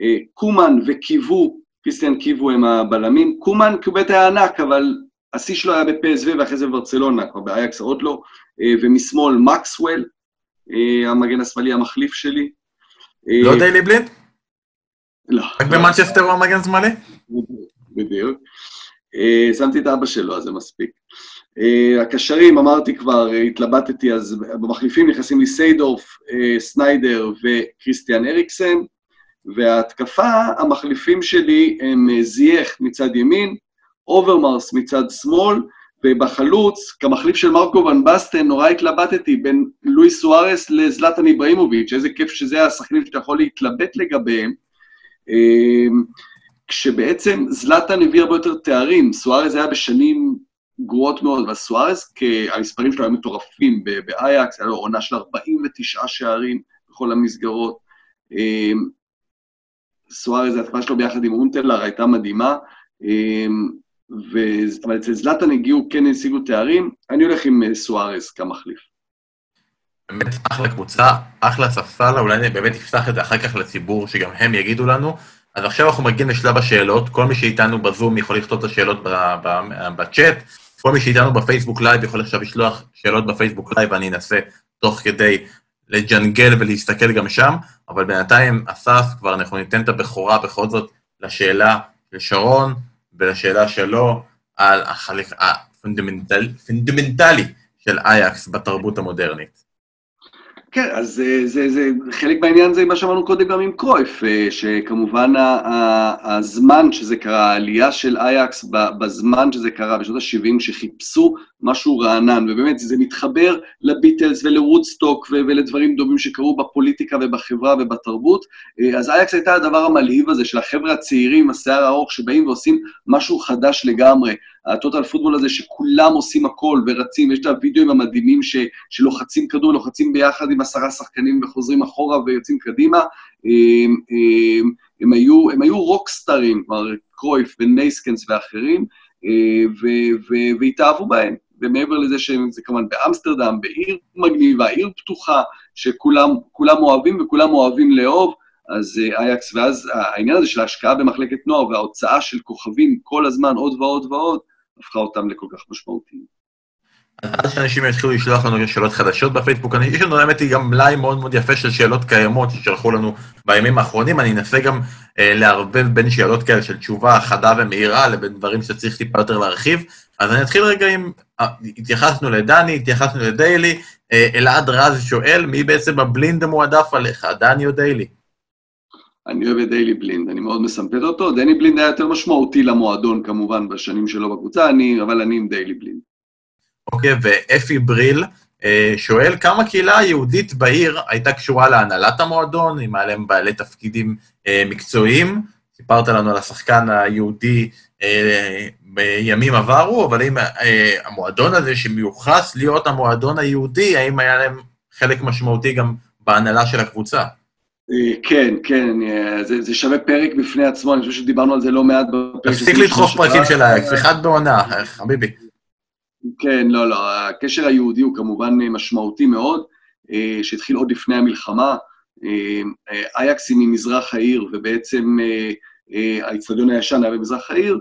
אה, קומן וקיוו, קריסטיאן קיוו הם הבלמים, קומן קובט היה ענק, אבל השיא שלו היה בפסוו ואחרי זה בברצלונה, כבר באייקס עוד לא, אה, ומשמאל מקסוול, אה, המגן השמאלי המחליף שלי. אה, לא דיילי בלינד? לא. רק במנצ'סטר הוא המגן שמאלי? בדיוק. אה, שמתי את אבא שלו, אז זה מספיק. אה, הקשרים, אמרתי כבר, אה, התלבטתי, אז במחליפים נכנסים לי סיידורף, אה, סניידר וכריסטיאן אריקסן, וההתקפה, המחליפים שלי הם אה, זייח מצד ימין, אוברמרס מצד שמאל, ובחלוץ, כמחליף של מרקו ון בסטן, נורא התלבטתי בין לואיס סוארס לזלטן איבראימוביץ', איזה כיף שזה השחקנים שאתה יכול להתלבט לגביהם. אה, כשבעצם זלאטן הביא הרבה יותר תארים, סוארז היה בשנים גרועות מאוד, והסוארז, המספרים שלו היו מטורפים באייקס, היה לו עונה של 49 שערים בכל המסגרות. אמ, סוארז, ההתקפה שלו ביחד עם הונטלר הייתה מדהימה, אמ, ו- אבל אצל זלאטן הגיעו, כן השיגו תארים, אני הולך עם אה, סוארז כמחליף. באמת אחלה קבוצה, אחלה ספסל, אולי אני באמת אפתח את זה אחר כך לציבור, שגם הם יגידו לנו. אז עכשיו אנחנו מגיעים לשלב השאלות, כל מי שאיתנו בזום יכול לכתוב את השאלות בצ'אט, כל מי שאיתנו בפייסבוק לייב יכול עכשיו לשלוח שאלות בפייסבוק לייב, ואני אנסה תוך כדי לג'נגל ולהסתכל גם שם, אבל בינתיים, אסף, כבר אנחנו ניתן את הבכורה בכל זאת לשאלה של שרון ולשאלה שלו על החלק הפונדמנטל, פונדמנטלי של אייקס בתרבות המודרנית. כן, אז זה, זה, זה, חלק מהעניין זה מה שאמרנו קודם גם עם קרויף, אה, שכמובן ה- ה- הזמן שזה קרה, העלייה של אייקס בזמן שזה קרה, בשנות ה-70, שחיפשו משהו רענן, ובאמת זה מתחבר לביטלס ולוודסטוק ו- ולדברים דומים שקרו בפוליטיקה ובחברה ובתרבות, אה, אז אייקס הייתה הדבר המלהיב הזה של החבר'ה הצעירים, השיער הארוך, שבאים ועושים משהו חדש לגמרי. הטוטל פוטבול הזה שכולם עושים הכל ורצים, יש את הוידאוים המדהימים ש, שלוחצים כדור, לוחצים ביחד עם עשרה שחקנים וחוזרים אחורה ויוצאים קדימה. הם, הם, הם, היו, הם היו רוקסטרים, כלומר קרויף ונייסקנס ואחרים, אה, ו, ו, והתאהבו בהם. ומעבר לזה שזה כמובן באמסטרדם, בעיר מגניבה, עיר פתוחה, שכולם כולם אוהבים וכולם אוהבים לאהוב, אז אה, אייקס, ואז העניין הזה של ההשקעה במחלקת נוער וההוצאה של כוכבים כל הזמן עוד ועוד ועוד, הפכה אותם לכל כך משמעותיים. אז שאנשים יתחילו לשלוח לנו שאלות חדשות בפייסבוק, אני, יש לנו האמת היא גם מלאי מאוד מאוד יפה של שאלות קיימות ששלחו לנו בימים האחרונים, אני אנסה גם אה, לערבב בין שאלות כאלה של תשובה חדה ומהירה לבין דברים שצריך טיפה יותר להרחיב. אז אני אתחיל רגע עם, אה, התייחסנו לדני, התייחסנו לדיילי, אה, אלעד רז שואל, מי בעצם הבלינד המועדף עליך, דני או דיילי? אני אוהב את דיילי בלינד, אני מאוד מסמפט אותו. דני בלינד היה יותר משמעותי למועדון כמובן בשנים שלו בקבוצה, אני, אבל אני עם דיילי בלינד. אוקיי, ואפי בריל אה, שואל, כמה קהילה היהודית בעיר הייתה קשורה להנהלת המועדון, אם היה להם בעלי תפקידים אה, מקצועיים? סיפרת לנו על השחקן היהודי אה, בימים עברו, אבל אם המועדון הזה שמיוחס להיות המועדון היהודי, האם היה להם חלק משמעותי גם בהנהלה של הקבוצה? אה, כן, כן, אה, זה, שווה פרק בפני עצמו, אני חושב שדיברנו על זה לא מעט בפרק. תפסיק לדחוף פרקים של האקס, אחד בעונה, חביבי. כן, לא, לא, הקשר היהודי הוא כמובן משמעותי מאוד, אה, שהתחיל עוד לפני המלחמה. אה, אייקסים ממזרח העיר, ובעצם האיצטדיון הישן היה במזרח העיר,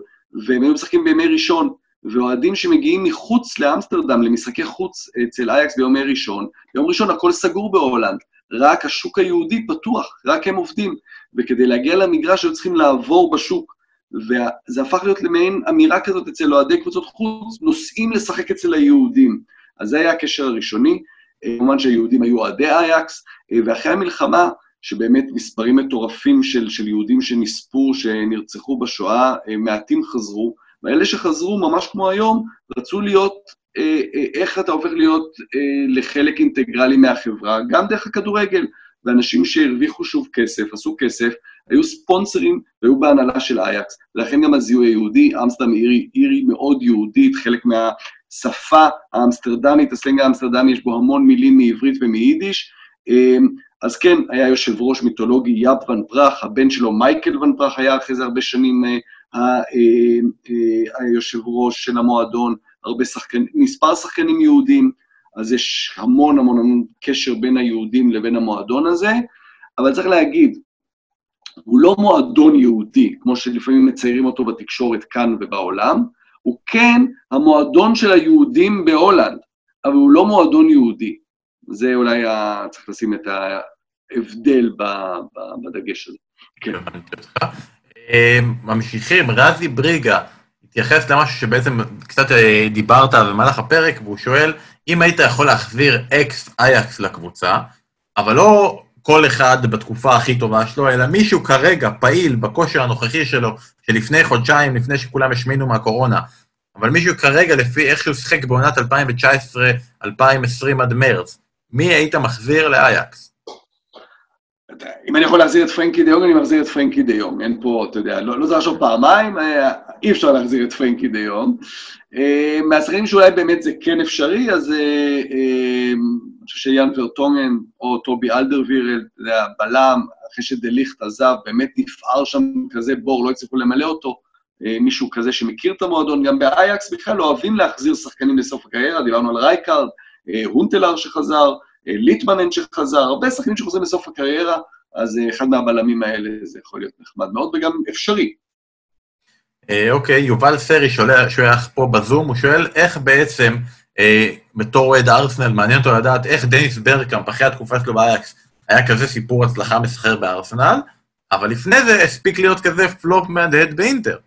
והם היו משחקים בימי ראשון, ואוהדים שמגיעים מחוץ לאמסטרדם, למשחקי חוץ אצל אייקס ביומי ראשון, ביום ראשון הכל סגור בהולנד, רק השוק היהודי פתוח, רק הם עובדים, וכדי להגיע למגרש היו צריכים לעבור בשוק. וזה הפך להיות למעין אמירה כזאת אצל אוהדי קבוצות חוץ, נוסעים לשחק אצל היהודים. אז זה היה הקשר הראשוני, כמובן שהיהודים היו אוהדי אייקס, ואחרי המלחמה שבאמת מספרים מטורפים של, של יהודים שנספו, שנרצחו בשואה, מעטים חזרו, ואלה שחזרו, ממש כמו היום, רצו להיות, איך אתה הופך להיות לחלק אינטגרלי מהחברה, גם דרך הכדורגל. ואנשים שהרוויחו שוב כסף, עשו כסף, היו ספונסרים והיו בהנהלה של אייקס, ולכן גם הזיהוי היהודי, אמסטרדם עירי, עירי מאוד יהודית, חלק מהשפה האמסטרדמית, הסלנג האמסטרדמי יש בו המון מילים מעברית ומיידיש. אז כן, היה יושב ראש מיתולוגי יאב ון פרח, הבן שלו מייקל ון פרח היה אחרי זה הרבה שנים אה, אה, אה, היושב ראש של המועדון, הרבה שחקנים, מספר שחקנים יהודים, אז יש המון המון המון קשר בין היהודים לבין המועדון הזה, אבל צריך להגיד, הוא לא מועדון יהודי, כמו שלפעמים מציירים אותו בתקשורת כאן ובעולם, הוא כן המועדון של היהודים בהולנד, אבל הוא לא מועדון יהודי. זה אולי ה... צריך לשים את ההבדל ב... ב... בדגש הזה. כן. אמ, ממשיכים, רזי בריגה התייחס למשהו שבעצם קצת אה, דיברת במהלך הפרק, והוא שואל, אם היית יכול להחזיר אקס אייקס לקבוצה, אבל לא כל אחד בתקופה הכי טובה שלו, אלא מישהו כרגע פעיל בכושר הנוכחי שלו, שלפני חודשיים, לפני שכולם השמינו מהקורונה, אבל מישהו כרגע, לפי איך שהוא שיחק בעונת 2019-2020 עד מרץ, מי היית מחזיר לאייקס? אם אני יכול להחזיר את פרנקי דיונג, אני מחזיר את פרנקי דיונג. אין פה, אתה יודע, לא, לא צריך לחשוב פעמיים, אה, אי אפשר להחזיר את פרנקי דיונג. אה, מהשחקנים שאולי באמת זה כן אפשרי, אז אה, אני חושב שיאן ורטונגן או טובי אלדרווירל, אתה יודע, בלם, אחרי שדליכט עזב, באמת נפער שם כזה בור, לא הצליחו למלא אותו. מישהו כזה שמכיר את המועדון, גם באייקס בכלל לא אוהבים להחזיר שחקנים לסוף הקריירה, דיברנו על רייקארד, הונטלר שחזר, ליטמנן שחזר, הרבה שחקנים שחוזרים בסוף הקריירה, אז אה, אחד מהבלמים האלה זה יכול להיות נחמד מאוד וגם אפשרי. אה, אוקיי, יובל סרי שולח פה בזום, הוא שואל איך בעצם, אה, בתור אוהד ארסנל, מעניין אותו לדעת איך דניס ברקאמפ, אחרי התקופה שלו באייקס, היה כזה סיפור הצלחה מסחר בארסנל, אבל לפני זה הספיק להיות כזה פלופ מהדהד באינטר.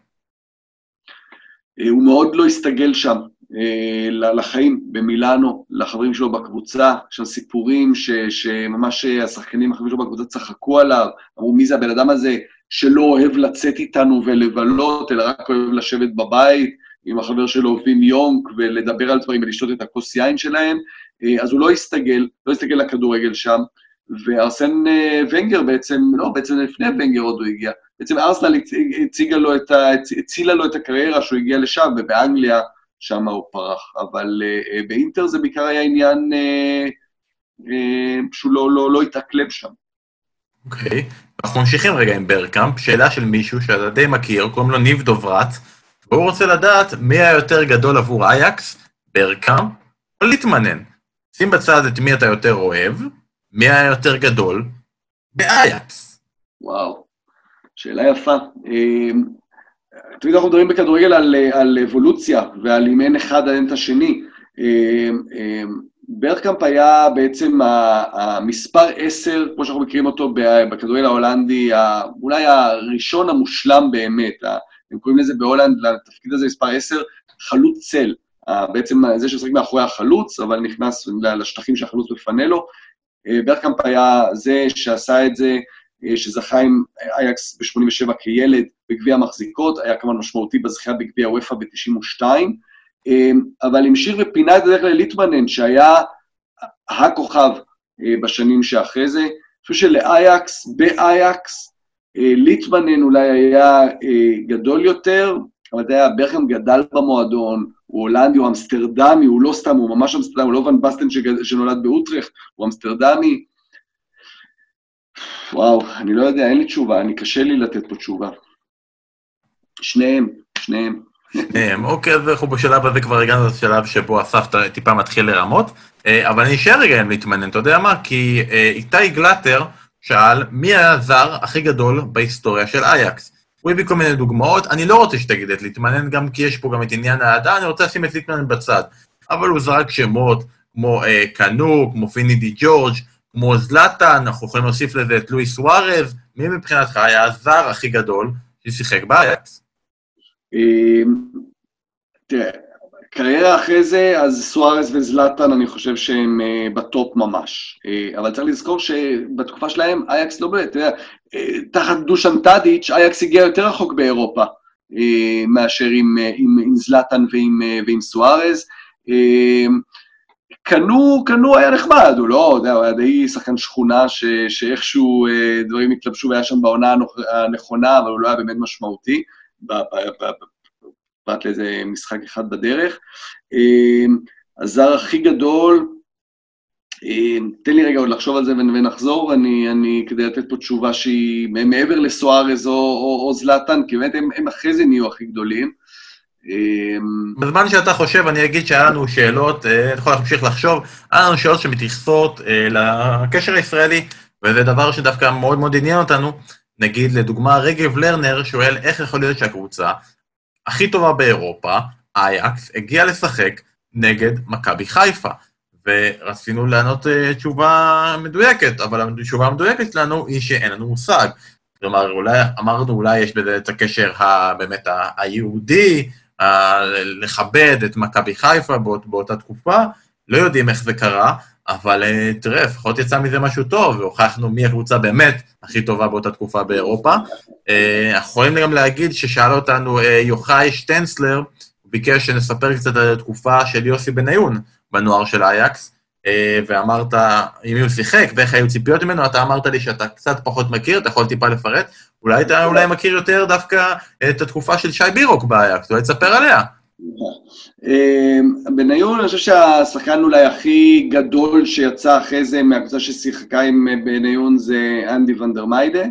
הוא מאוד לא הסתגל שם. אה, לחיים במילאנו, לחברים שלו בקבוצה, שם סיפורים ש, שממש השחקנים החברים שלו בקבוצה צחקו עליו, אמרו מי זה הבן אדם הזה שלא אוהב לצאת איתנו ולבלות, אלא רק אוהב לשבת בבית עם החבר שלו וים יונק ולדבר על דברים ולשתות את הכוס יין שלהם, אה, אז הוא לא הסתגל, לא הסתגל לכדורגל שם, וארסן אה, ונגר בעצם, לא, בעצם לפני ונגר עוד הוא הגיע, בעצם ארסנל הציגה לו את ה, הצילה לו את הקריירה שהוא הגיע לשם, ובאנגליה שם הוא פרח. אבל uh, באינטר זה בעיקר היה עניין שהוא לא, לא, לא התאקלם שם. אוקיי, okay. אנחנו ממשיכים רגע עם ברקאמפ, שאלה של מישהו שאתה די מכיר, קוראים לו ניב דוברת, והוא רוצה לדעת מי היותר גדול עבור אייקס, ברקאמפ או ליטמנן. שים בצד את מי אתה יותר אוהב, מי היותר גדול באייקס. וואו, שאלה יפה. תמיד אנחנו מדברים בכדורגל על, על אבולוציה ועל אם אין אחד אין את השני. אמ, אמ, ברקאמפ היה בעצם המספר עשר, כמו שאנחנו מכירים אותו בכדורגל ההולנדי, אולי הראשון המושלם באמת. הם קוראים לזה בהולנד, לתפקיד הזה מספר עשר, חלוץ צל. בעצם זה שמשחק מאחורי החלוץ, אבל נכנס לשטחים שהחלוץ מפנה לו. אה, ברקאמפ היה זה שעשה את זה אה, שזכה עם אייקס ב-87 כילד בגביע המחזיקות, היה כמובן משמעותי בזכייה בגביע אופ"א ב-92, אה, אבל המשיך ופינה את הדרך לליטמנן, שהיה הכוכב אה, בשנים שאחרי זה. אני חושב שלאייקס, באייקס, ליטמנן אולי היה גדול יותר, אבל אתה יודע, בכם גדל במועדון, הוא הולנדי, הוא אמסטרדמי, הוא לא סתם, הוא ממש אמסטרדמי, הוא לא ון בסטן שנולד באוטרכט, הוא אמסטרדמי. וואו, אני לא יודע, אין לי תשובה, אני קשה לי לתת פה תשובה. שניהם, שניהם. שניהם, אוקיי, אז אנחנו בשלב הזה כבר הגענו לשלב שבו אסף טיפה מתחיל לרמות, אה, אבל אני אשאר רגע עם להתמנן, אתה יודע מה? כי אה, איתי גלטר שאל, מי הזר הכי גדול בהיסטוריה של אייקס? הוא הביא כל מיני דוגמאות, אני לא רוצה שתגיד את ליטמנן, גם כי יש פה גם את עניין האהדה, אני רוצה לשים את ליטמנן בצד. אבל הוא זרק שמות כמו אה, קנו, כמו פינידי ג'ורג', כמו זלאטן, אנחנו יכולים להוסיף לזה את לואיס סוארז, מי מבחינתך היה הזר הכי גדול ששיחק באייקס? אמ, תראה, קריירה אחרי זה, אז סוארז וזלאטן, אני חושב שהם uh, בטופ ממש. Uh, אבל צריך לזכור שבתקופה שלהם אייקס לא באמת, אתה יודע, uh, תחת דושן טאדיץ', אייקס הגיע יותר רחוק באירופה מאשר עם, עם, עם זלאטן ועם, ועם סוארז. קנו, קנו היה נחמד, הוא לא, יודע, הוא היה די שחקן שכונה ש, שאיכשהו דברים התלבשו והיה שם בעונה הנכונה, אבל הוא לא היה באמת משמעותי. פרט לאיזה משחק אחד בדרך. אמ, הזר הכי גדול, אמ, תן לי רגע עוד לחשוב על זה ונחזור, אני, אני כדי לתת פה תשובה שהיא מעבר לסוארז או, או, או זלאטן, כי באמת הם, הם אחרי זה נהיו הכי גדולים. אמ, בזמן שאתה חושב, אני אגיד שהיה לנו שאלות, אה, אני יכול להמשיך לחשוב, היה לנו שאלות שמתייחסות אה, לקשר הישראלי, וזה דבר שדווקא מאוד מאוד עניין אותנו. נגיד, לדוגמה, רגב לרנר שואל איך יכול להיות שהקבוצה הכי טובה באירופה, אייקס, הגיע לשחק נגד מכבי חיפה. ורצינו לענות uh, תשובה מדויקת, אבל התשובה המדויקת שלנו היא שאין לנו מושג. כלומר, אולי, אמרנו, אולי יש בזה את הקשר ה, באמת היהודי, ה, לכבד את מכבי חיפה באות, באותה תקופה, לא יודעים איך זה קרה, אבל uh, תראה, לפחות יצא מזה משהו טוב, והוכחנו מי הקבוצה באמת הכי טובה באותה תקופה באירופה. Uh, אנחנו יכולים גם להגיד ששאל אותנו uh, יוחאי שטנצלר, הוא ביקש שנספר קצת על התקופה של יוסי בניון בנוער של אייקס, ואמרת, אם הוא שיחק ואיך היו ציפיות ממנו, אתה אמרת לי שאתה קצת פחות מכיר, אתה יכול טיפה לפרט. אולי אתה אולי מכיר יותר דווקא את התקופה של שי בירוק באייקס, אולי תספר עליה. אמ, בניון, אני חושב שהשחקן אולי הכי גדול שיצא אחרי זה מהקבוצה ששיחקה עם אה, בניון זה אנדי ונדרמיידה,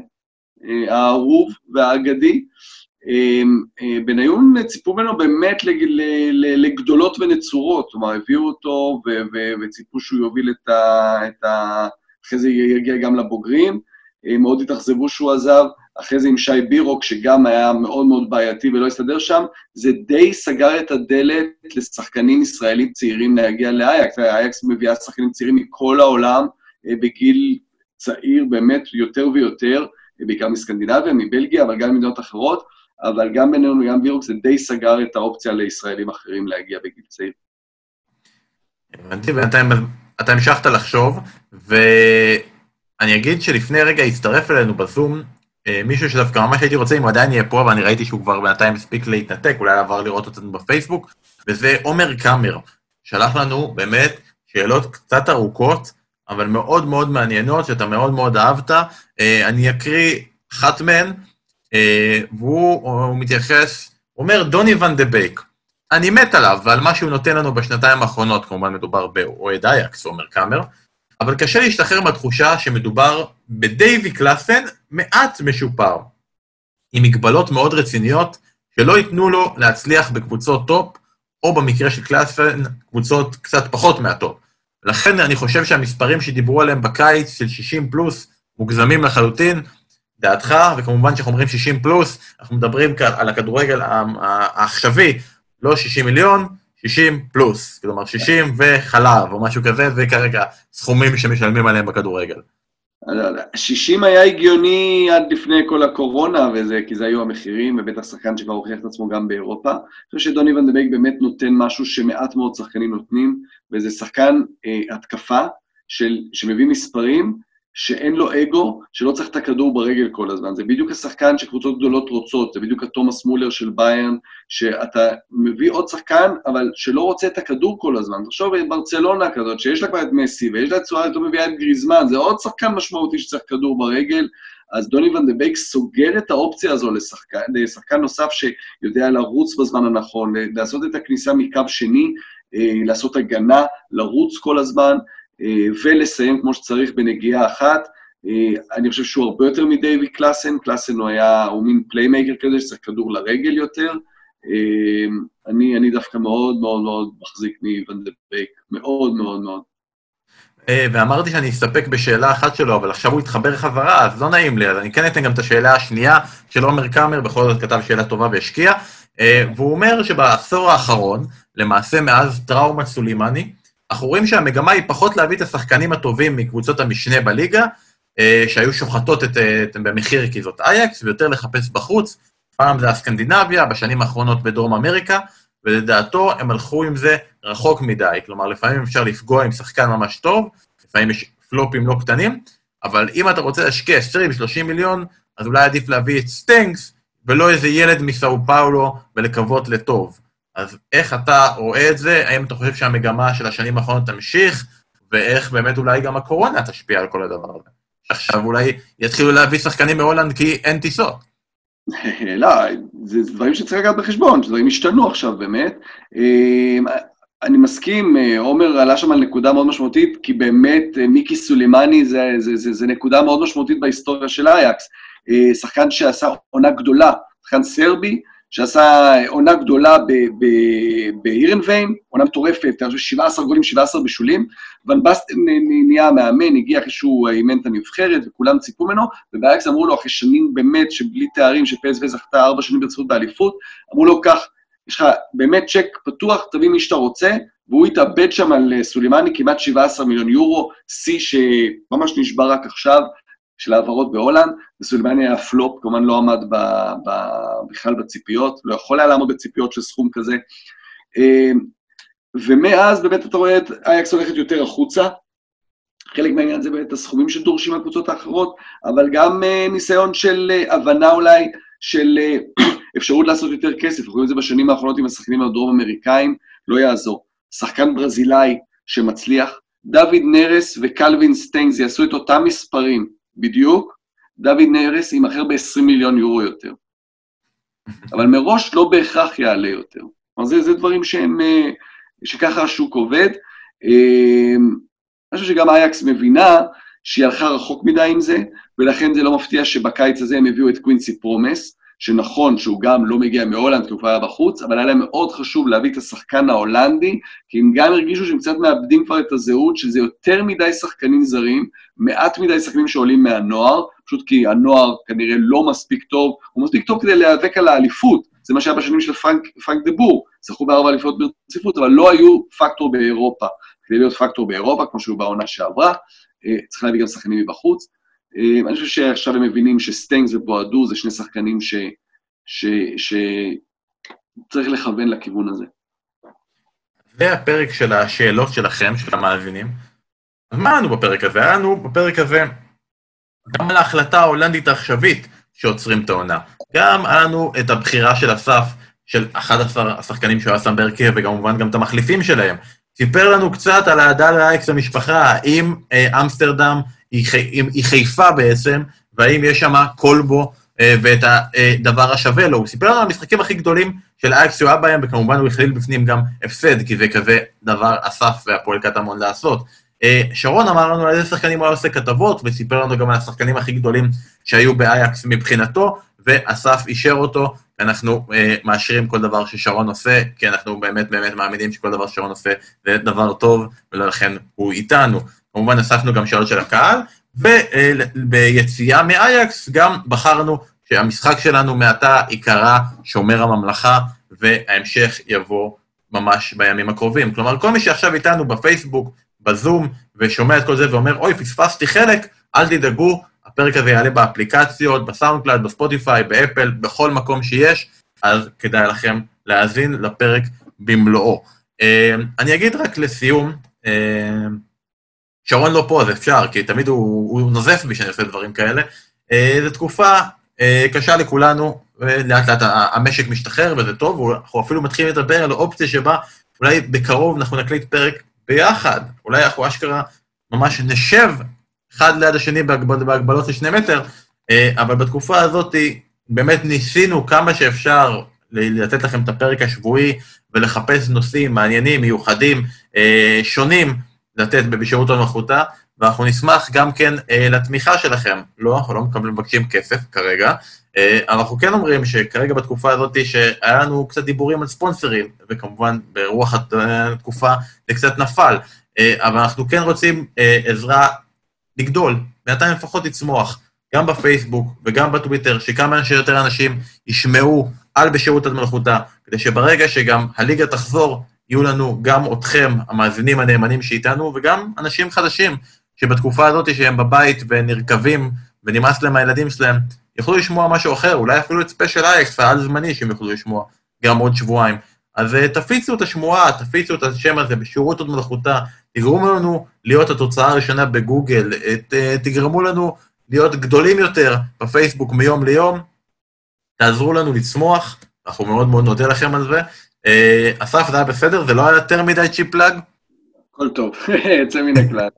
אה, האהוב והאגדי. אמ, אה, בניון ציפו ממנו באמת לגדולות ונצורות, כלומר הביאו אותו וציפו שהוא יוביל את ה... אחרי זה יגיע גם לבוגרים, מאוד התאכזבו שהוא עזב. אחרי זה עם שי בירוק, שגם היה מאוד מאוד בעייתי ולא הסתדר שם, זה די סגר את הדלת לשחקנים ישראלים צעירים להגיע לאייקס. אייקס מביאה שחקנים צעירים מכל העולם אה, בגיל צעיר באמת יותר ויותר, אה, בעיקר מסקנדינביה, מבלגיה, אבל גם ממדינות אחרות, אבל גם בינינו וגם בירוק זה די סגר את האופציה לישראלים אחרים להגיע בגיל צעיר. הבנתי, ואתה המשכת לחשוב, ואני אגיד שלפני רגע הצטרף אלינו בזום מישהו שדווקא ממש הייתי רוצה, אם הוא עדיין יהיה פה, ואני ראיתי שהוא כבר בינתיים הספיק להתנתק, אולי עבר לראות אותנו בפייסבוק, וזה עומר קאמר. שלח לנו באמת שאלות קצת ארוכות, אבל מאוד מאוד מעניינות, שאתה מאוד מאוד אהבת. אה, אני אקריא אחת מהן, אה, והוא מתייחס, הוא אומר, דוני ון דה בייק. אני מת עליו ועל מה שהוא נותן לנו בשנתיים האחרונות, כמובן מדובר באוהד אייקס, עומר קאמר, אבל קשה להשתחרר מהתחושה שמדובר בדייווי קלאסן מעט משופר, עם מגבלות מאוד רציניות שלא ייתנו לו להצליח בקבוצות טופ, או במקרה של קלאסן, קבוצות קצת פחות מהטופ. לכן אני חושב שהמספרים שדיברו עליהם בקיץ של 60 פלוס מוגזמים לחלוטין. דעתך, וכמובן כשאנחנו אומרים 60 פלוס, אנחנו מדברים כאן על הכדורגל העכשווי, לא 60 מיליון, 60 פלוס, כלומר 60 וחלב או משהו כזה, זה כרגע סכומים שמשלמים עליהם בכדורגל. 60 היה הגיוני עד לפני כל הקורונה וזה, כי זה היו המחירים, ובטח שחקן שכבר הוכיח את עצמו גם באירופה. אני חושב שדוני ונדבייק באמת נותן משהו שמעט מאוד שחקנים נותנים, וזה שחקן אה, התקפה של, שמביא מספרים, שאין לו אגו, שלא צריך את הכדור ברגל כל הזמן. זה בדיוק השחקן שקבוצות גדולות רוצות, זה בדיוק התומאס מולר של ביירן, שאתה מביא עוד שחקן, אבל שלא רוצה את הכדור כל הזמן. תחשוב ברצלונה כזאת, שיש לה כבר את מסי, ויש לה את צוארט, לא מביאה את גריזמן, זה עוד שחקן משמעותי שצריך כדור ברגל, אז דוני ון דה בייק סוגר את האופציה הזו לשחקן, לשחקן נוסף שיודע לרוץ בזמן הנכון, לעשות את הכניסה מקו שני, אה, לעשות הגנה, לרוץ כל הזמן, ולסיים כמו שצריך בנגיעה אחת. אה, אני חושב שהוא הרבה יותר מדייווי קלאסן, קלאסן הוא היה, הוא מין פליימייקר כזה שצריך כדור לרגל יותר. אה, אני, אני דווקא מאוד מאוד מאוד מחזיק מוון דה בייק, מאוד מאוד מאוד. ואמרתי שאני אסתפק בשאלה אחת שלו, אבל עכשיו הוא התחבר חזרה, אז לא נעים לי, אז אני כן אתן גם את השאלה השנייה של עומר קאמר, בכל זאת כתב שאלה טובה והשקיע, והוא אומר שבעשור האחרון, למעשה מאז טראומת סולימני, אנחנו רואים שהמגמה היא פחות להביא את השחקנים הטובים מקבוצות המשנה בליגה, אה, שהיו שוחטות את, את, במחיר כי זאת אייקס, ויותר לחפש בחוץ. פעם זה הסקנדינביה, בשנים האחרונות בדרום אמריקה, ולדעתו הם הלכו עם זה רחוק מדי. כלומר, לפעמים אפשר לפגוע עם שחקן ממש טוב, לפעמים יש פלופים לא קטנים, אבל אם אתה רוצה להשקיע 20-30 מיליון, אז אולי עדיף להביא את סטנקס, ולא איזה ילד מסאו פאולו, ולקוות לטוב. אז איך אתה רואה את זה? האם אתה חושב שהמגמה של השנים האחרונות תמשיך, ואיך באמת אולי גם הקורונה תשפיע על כל הדבר הזה? עכשיו אולי יתחילו להביא שחקנים מהולנד כי אין טיסות. לא, זה דברים שצריך לקחת בחשבון, שדברים השתנו עכשיו באמת. אמ, אני מסכים, עומר עלה שם על נקודה מאוד משמעותית, כי באמת מיקי סולימני זה, זה, זה, זה נקודה מאוד משמעותית בהיסטוריה של אייקס. אה, שחקן שעשה עונה גדולה, שחקן סרבי, שעשה עונה גדולה באירנביין, עונה מטורפת, אני חושב 17 גולים, 17 בשולים, ון בסטן נהיה מאמן, הגיע אחרי שהוא אימן את הנבחרת, וכולם ציפו ממנו, ובאייקס אמרו לו, אחרי שנים באמת שבלי תארים, שפ.ס.וו זכתה ארבע שנים ברציפות באליפות, אמרו לו, קח, יש לך באמת צ'ק פתוח, תביא מי שאתה רוצה, והוא התאבד שם על אה, סולימני כמעט 17 מיליון יורו, שיא שממש נשבר רק עכשיו, של העברות בהולנד, וסולימני היה פלופ, כמובן לא עמד ב, ב, בכלל בציפיות, לא יכול היה לעמוד בציפיות של סכום כזה. אמ, ומאז באמת אתה רואה את אייקס הולכת יותר החוצה, חלק מהעניין זה באמת הסכומים שדורשים מהקבוצות האחרות, אבל גם uh, ניסיון של uh, הבנה אולי של uh, אפשרות לעשות יותר כסף, אנחנו רואים את זה בשנים האחרונות עם השחקנים הדרום-אמריקאים, לא יעזור. שחקן ברזילאי שמצליח, דוד נרס וקלווין סטיינגס יעשו את אותם מספרים בדיוק, דוד נרס יימכר ב-20 מיליון יורו יותר. אבל מראש לא בהכרח יעלה יותר. כלומר, זה, זה דברים שהם, אה, שככה השוק עובד. אה, אני חושב שגם אייקס מבינה שהיא הלכה רחוק מדי עם זה, ולכן זה לא מפתיע שבקיץ הזה הם הביאו את קווינסי פרומס, שנכון שהוא גם לא מגיע מהולנד כי הוא כבר היה בחוץ, אבל היה להם מאוד חשוב להביא את השחקן ההולנדי, כי הם גם הרגישו שהם קצת מאבדים כבר את הזהות, שזה יותר מדי שחקנים זרים, מעט מדי שחקנים שעולים מהנוער, פשוט כי הנוער כנראה לא מספיק טוב, הוא מספיק טוב כדי להיאבק על האליפות, זה מה שהיה בשנים של פרנק, פרנק דה בור, זכו בארבע אליפויות ברציפות, אבל לא היו פקטור באירופה. כדי להיות פקטור באירופה, כמו שהוא בעונה שעברה, אה, צריך להביא גם שחקנים מבחוץ. אה, אני חושב שעכשיו הם מבינים שסטיינגס ובועדו זה שני שחקנים ש... ש... שצריך לכוון לכיוון הזה. זה הפרק של השאלות שלכם, של המאזינים. אז מה לנו בפרק הזה? היה לנו בפרק הזה גם על ההחלטה ההולנדית העכשווית שעוצרים את העונה. גם היה לנו את הבחירה של אסף, של 11 השחקנים שהוא היה שם בהרכב, וכמובן גם את המחליפים שלהם. סיפר לנו קצת על האהדה לאייקס למשפחה, האם אה, אמסטרדם היא, היא חיפה בעצם, והאם יש שם כלבו אה, ואת הדבר השווה לו. הוא סיפר לנו על המשחקים הכי גדולים של אייקס שהוא היה בהם, וכמובן הוא הכליל בפנים גם הפסד, כי זה כזה דבר אסף והפועל קטמון לעשות. אה, שרון אמר לנו על איזה שחקנים הוא היה עושה כתבות, וסיפר לנו גם על השחקנים הכי גדולים שהיו באייקס מבחינתו, ואסף אישר אותו, ואנחנו אה, מאשרים כל דבר ששרון עושה, כי אנחנו באמת באמת מאמינים שכל דבר ששרון עושה זה דבר טוב, ולכן הוא איתנו. כמובן אספנו גם שאלות של הקהל, וביציאה מאייקס גם בחרנו שהמשחק שלנו מעתה ייקרא שומר הממלכה, וההמשך יבוא ממש בימים הקרובים. כלומר, כל מי שעכשיו איתנו בפייסבוק, בזום, ושומע את כל זה ואומר, אוי, פספסתי חלק, אל תדאגו, הפרק הזה יעלה באפליקציות, בסאונדקלאד, בספוטיפיי, באפל, בכל מקום שיש, אז כדאי לכם להאזין לפרק במלואו. אה, אני אגיד רק לסיום, אה, שרון לא פה, אז אפשר, כי תמיד הוא, הוא נוזף בי שאני עושה דברים כאלה. אה, זו תקופה אה, קשה לכולנו, ולאט לאט המשק משתחרר, וזה טוב, אנחנו אפילו מתחילים לדבר על אופציה שבה אולי בקרוב אנחנו נקליט פרק ביחד. אולי אנחנו אשכרה ממש נשב אחד ליד השני בהגבל, בהגבלות של שני מטר, אה, אבל בתקופה הזאת באמת ניסינו כמה שאפשר לתת לכם את הפרק השבועי ולחפש נושאים מעניינים, מיוחדים, אה, שונים. לתת בשירות המלכותה, ואנחנו נשמח גם כן אה, לתמיכה שלכם. לא, אנחנו לא מקבלים, מבקשים כסף כרגע, אה, אנחנו כן אומרים שכרגע בתקופה הזאת שהיה לנו קצת דיבורים על ספונסרים, וכמובן ברוח התקופה זה קצת נפל, אה, אבל אנחנו כן רוצים אה, עזרה לגדול, בינתיים לפחות לצמוח, גם בפייסבוק וגם בטוויטר, שכמה שיותר אנשים ישמעו על בשירות המלכותה, כדי שברגע שגם הליגה תחזור, יהיו לנו גם אתכם, המאזינים הנאמנים שאיתנו, וגם אנשים חדשים, שבתקופה הזאת שהם בבית ונרקבים, ונמאס להם הילדים שלהם, יוכלו לשמוע משהו אחר, אולי אפילו את ספיישל אייקס, העל-זמני שהם יוכלו לשמוע גם עוד שבועיים. אז אה, תפיצו את השמועה, תפיצו את השם הזה בשירות הוד מלכותה, תגרמו לנו להיות התוצאה הראשונה בגוגל, את, אה, תגרמו לנו להיות גדולים יותר בפייסבוק מיום ליום, תעזרו לנו לצמוח, אנחנו מאוד מאוד נודה לכם על זה. אה, אסף, זה היה בסדר? זה לא היה יותר מדי cheap plug? הכל טוב, יוצא מן הכלל.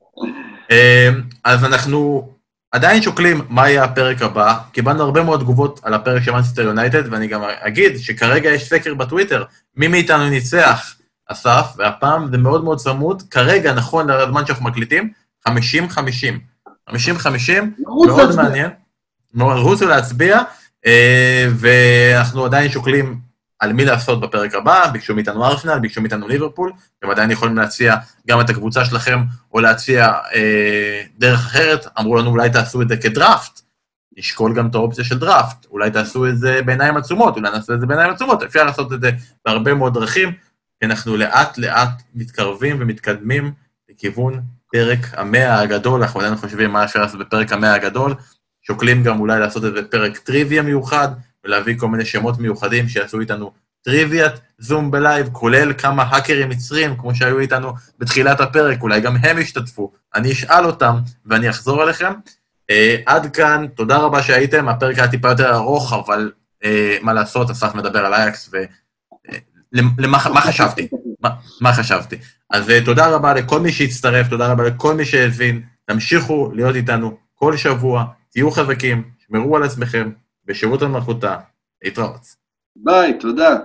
אה, אז אנחנו עדיין שוקלים מה יהיה הפרק הבא. קיבלנו הרבה מאוד תגובות על הפרק של מנצ'סטר יונייטד, ואני גם אגיד שכרגע יש סקר בטוויטר, מי מאיתנו ניצח, אסף, והפעם זה מאוד מאוד צמוד, כרגע, נכון לזמן שאנחנו מקליטים, 50-50. 50-50, מאוד מעניין. רוצו להצביע, אה, ואנחנו עדיין שוקלים על מי לעשות בפרק הבא, ביקשו מאיתנו ארסנל, ביקשו מאיתנו ליברפול, אתם עדיין יכולים להציע גם את הקבוצה שלכם, או להציע אה, דרך אחרת, אמרו לנו אולי תעשו את זה כדראפט, נשקול גם את האופציה של דראפט, אולי תעשו את זה בעיניים עצומות, אולי נעשו את זה בעיניים עצומות, אפשר לעשות את זה בהרבה מאוד דרכים, כי אנחנו לאט לאט מתקרבים ומתקדמים לכיוון פרק המאה הגדול, אנחנו עדיין חושבים מה אפשר לעשות בפרק המאה הגדול, שוקלים גם אולי לעשות איזה פרק טריוויה מיוחד, ולהביא כל מיני שמות מיוחדים שיעשו איתנו טריוויית זום בלייב, כולל כמה האקרים מצרים, כמו שהיו איתנו בתחילת הפרק, אולי גם הם ישתתפו. אני אשאל אותם ואני אחזור אליכם. Uh, עד כאן, תודה רבה שהייתם, הפרק היה טיפה יותר ארוך, אבל uh, מה לעשות, אסף מדבר על אייקס, ולמה uh, מה חשבתי? מה, מה חשבתי? אז uh, תודה רבה לכל מי שהצטרף, תודה רבה לכל מי שהבין, תמשיכו להיות איתנו כל שבוע, תהיו חזקים, שמרו על עצמכם, בשירות המלכותה, להתראות. ביי, תודה.